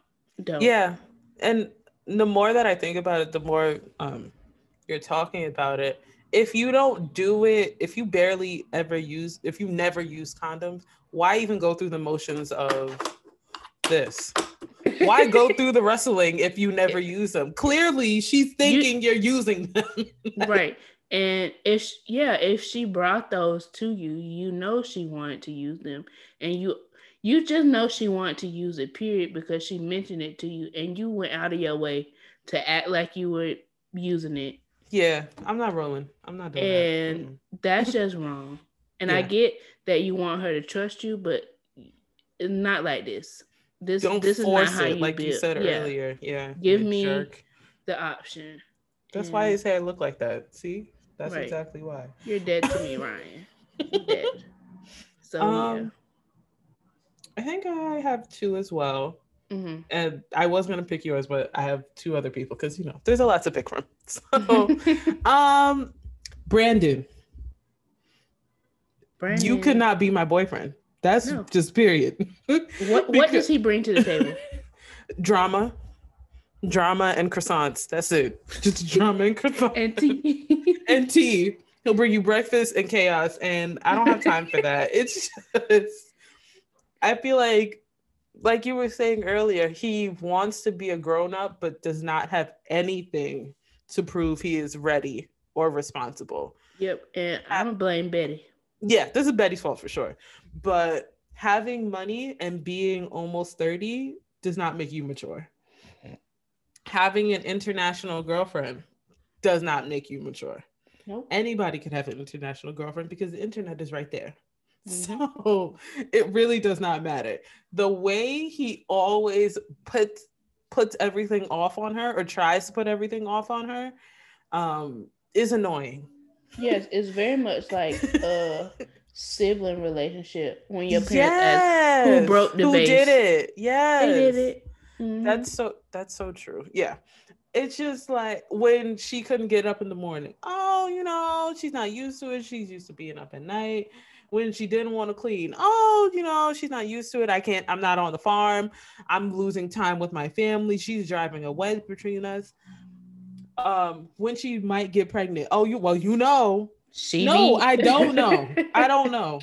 yeah. And the more that I think about it, the more um you're talking about it. If you don't do it, if you barely ever use, if you never use condoms, why even go through the motions of this? Why go through the wrestling if you never use them? Clearly, she's thinking you, are using them. right. And if yeah, if she brought those to you, you know she wanted to use them, and you you just know she wanted to use it. Period, because she mentioned it to you, and you went out of your way to act like you were using it. Yeah, I'm not rolling. I'm not doing And that. that's just wrong. And I get that you want her to trust you, but not like this. This. Don't this is not how it you like you said yeah, earlier. Yeah. Give me- jerk. the option. That's why And his hair looked like that. See? That's Right. exactly why. you're dead to me, Ryan. You're dead. So Um, I think I have two as well. yeah. Mhm. And I was gonna pick yours, but I have two other people because you know there's a lot to pick from. So um Brandon, Brandon, you could not be my boyfriend. That's No. just period. What what Because- does he bring to the table? drama, drama and croissants. That's it. Just drama and croissants. And tea. and tea. He'll bring you breakfast and chaos, and I don't have time for that. It's just, I feel like, like you were saying earlier, he wants to be a grown up, but does not have anything to prove he is ready or responsible. yep. And I'm gonna blame Betty. Yeah, this is Betty's fault for sure. But having money and being almost 30 does not make you mature. Having an international girlfriend does not make you mature. Nope. Anybody could have an international girlfriend because the internet is right there. Mhm. So it really does not matter. The way he always puts puts everything off on her or tries to put everything off on her um is annoying. Yes, it's very much like a sibling relationship when your parents yes. who broke the Who vase. did it? Yes. they did it. Mhm. That's so that's so true. Yeah. It's just like when she couldn't get up in the morning. Oh, you know, she's not used to it. She's used to being up at night. When she didn't want to clean. Oh, you know, she's not used to it. I can't, I'm not on the farm. I'm losing time with my family. She's driving a wedge between us. Um, when she might get pregnant. Oh, you well, you know. she No, be- I don't know. I don't know.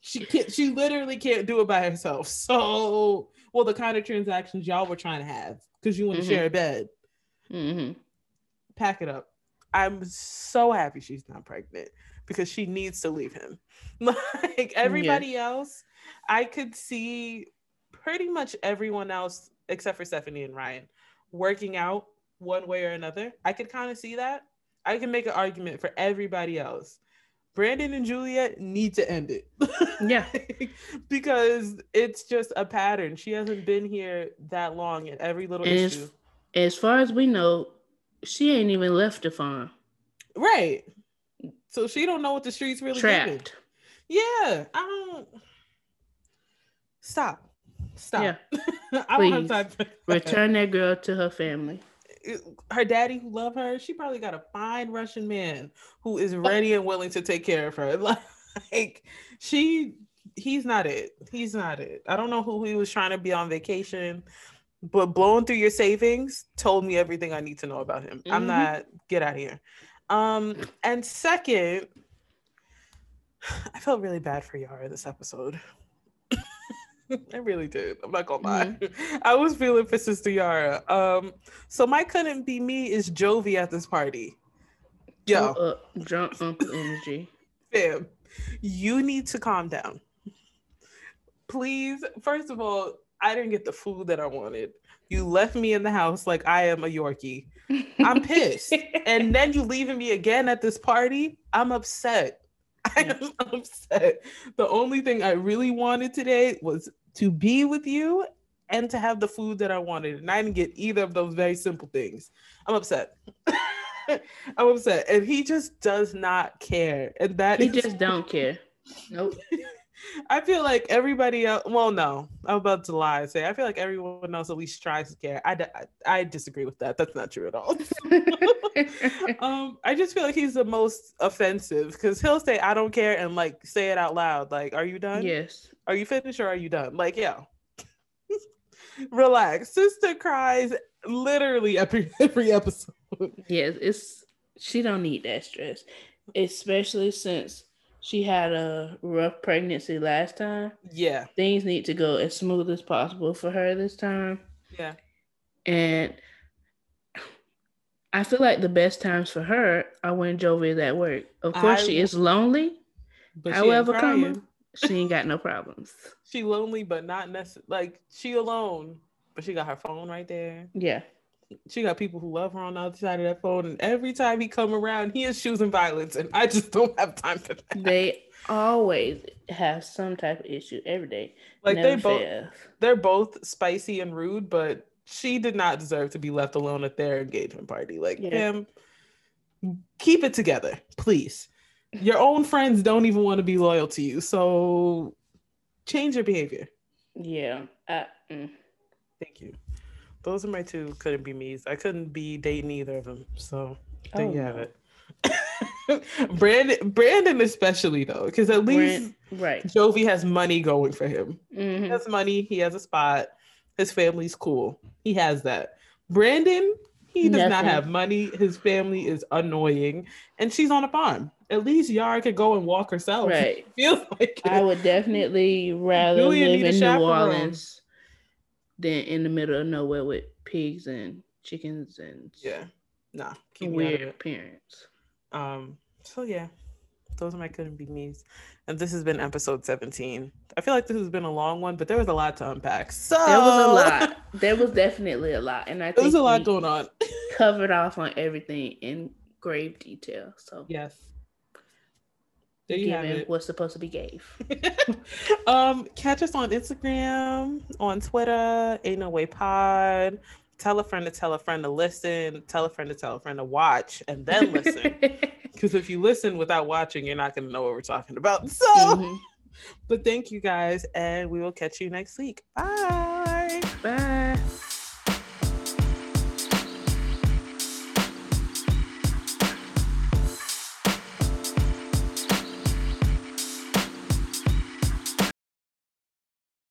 She can't she literally can't do it by herself. So well, the kind of transactions y'all were trying to have because you want to Mhm. share a bed. Mhm. Pack it up. I'm so happy she's not pregnant because she needs to leave him. Like mm, everybody else, I could see pretty much everyone else except for Stephanie and Ryan, working out one way or another. I could kind of see that. I can make an argument for everybody else. Brandon and Julia need to end it. Yeah. because it's just a pattern. She hasn't been here that long in every little And as, issue. as far as we know, she ain't even left the farm. Right. So she don't know what the streets really. Trapped. Yeah. I don't stop. Stop. Yeah. I don't have Please. time. Return that girl to her family. her daddy who love her, she probably got a fine Russian man who is ready and willing to take care of her. Like she he's not it. He's not it. I don't know who he was trying to be on vacation, but blowing through your savings told me everything I need to know about him. I'm Mhm. not get out of here. Um and second, I felt really bad for Yara this episode. I really did. I'm not gonna lie. I was feeling for Sister Yara. Um, so my couldn't be me is Jovi at this party. Yo, jump up, drunk uncle energy. fam, you need to calm down. Please, first of all, I didn't get the food that I wanted. You left me in the house like I am a Yorkie. I'm pissed. and then you leaving me again at this party. I'm upset. I am upset. The only thing I really wanted today was to be with you and to have the food that I wanted. And I didn't get either of those very simple things. I'm upset. I'm upset. And he just does not care. And that he is- just don't care. Nope. I feel like everybody else. Well, no, I'm about to lie. and Say I feel like everyone else at least tries to care. I I disagree with that. That's not true at all. um, I just feel like he's the most offensive because he'll say I don't care and like say it out loud. Like, are you done? yes. Are you finished or are you done? Like, yeah. Relax. Sister cries literally every every episode. Yes. It's she don't need that stress, especially since she had a rough pregnancy last time. Yeah. Things need to go as smooth as possible for her this time. Yeah. And I feel like the best times for her are when Jovi is at work. Of course, I she is lonely. But However, she ain't got no problems. She lonely, but not necessarily like she alone. But she got her phone right there. Yeah. She got people who love her on the other side of that phone. And every time he come around, he is choosing violence. And I just don't have time for that. They always have some type of issue every day. like they both fails. they're both spicy and rude, but she did not deserve to be left alone at their engagement party. Like Yeah. him, keep it together, please. Your own friends don't even want to be loyal to you. So change your behavior. Yeah. I, mm. Thank you. Those are my two couldn't be me's. I couldn't be dating either of them. So there Oh, you have no. it. Brandon, Brandon especially though, because at least Brent- right. Jovi has money going for him. He Mhm. has money. He has a spot. His family's cool. He has that. Brandon, he does not have money. His family is annoying, and she's on a farm. At least Yara could go and walk herself. Right. Feels like I it. would definitely rather Julia live in New chaperone. Orleans than in the middle of nowhere with pigs and chickens and Yeah. Nah. Keep me out of weird parents. Um. So yeah, those are my couldn't be me's, and this has been episode seventeen. I feel like this has been a long one, but there was a lot to unpack. So There was a lot. There was definitely a lot, and I think There was a lot going on. covered off on everything in grave detail. So, yes. There you have it. what's supposed to be gave. um, catch us on Instagram, on Twitter, Ain't No Way Pod. Tell a friend to tell a friend to listen. Tell a friend to tell a friend to watch, and then listen. Because if you listen without watching, you're not going to know what we're talking about. So, Mhm. but thank you guys, and we will catch you next week. Bye. Bye.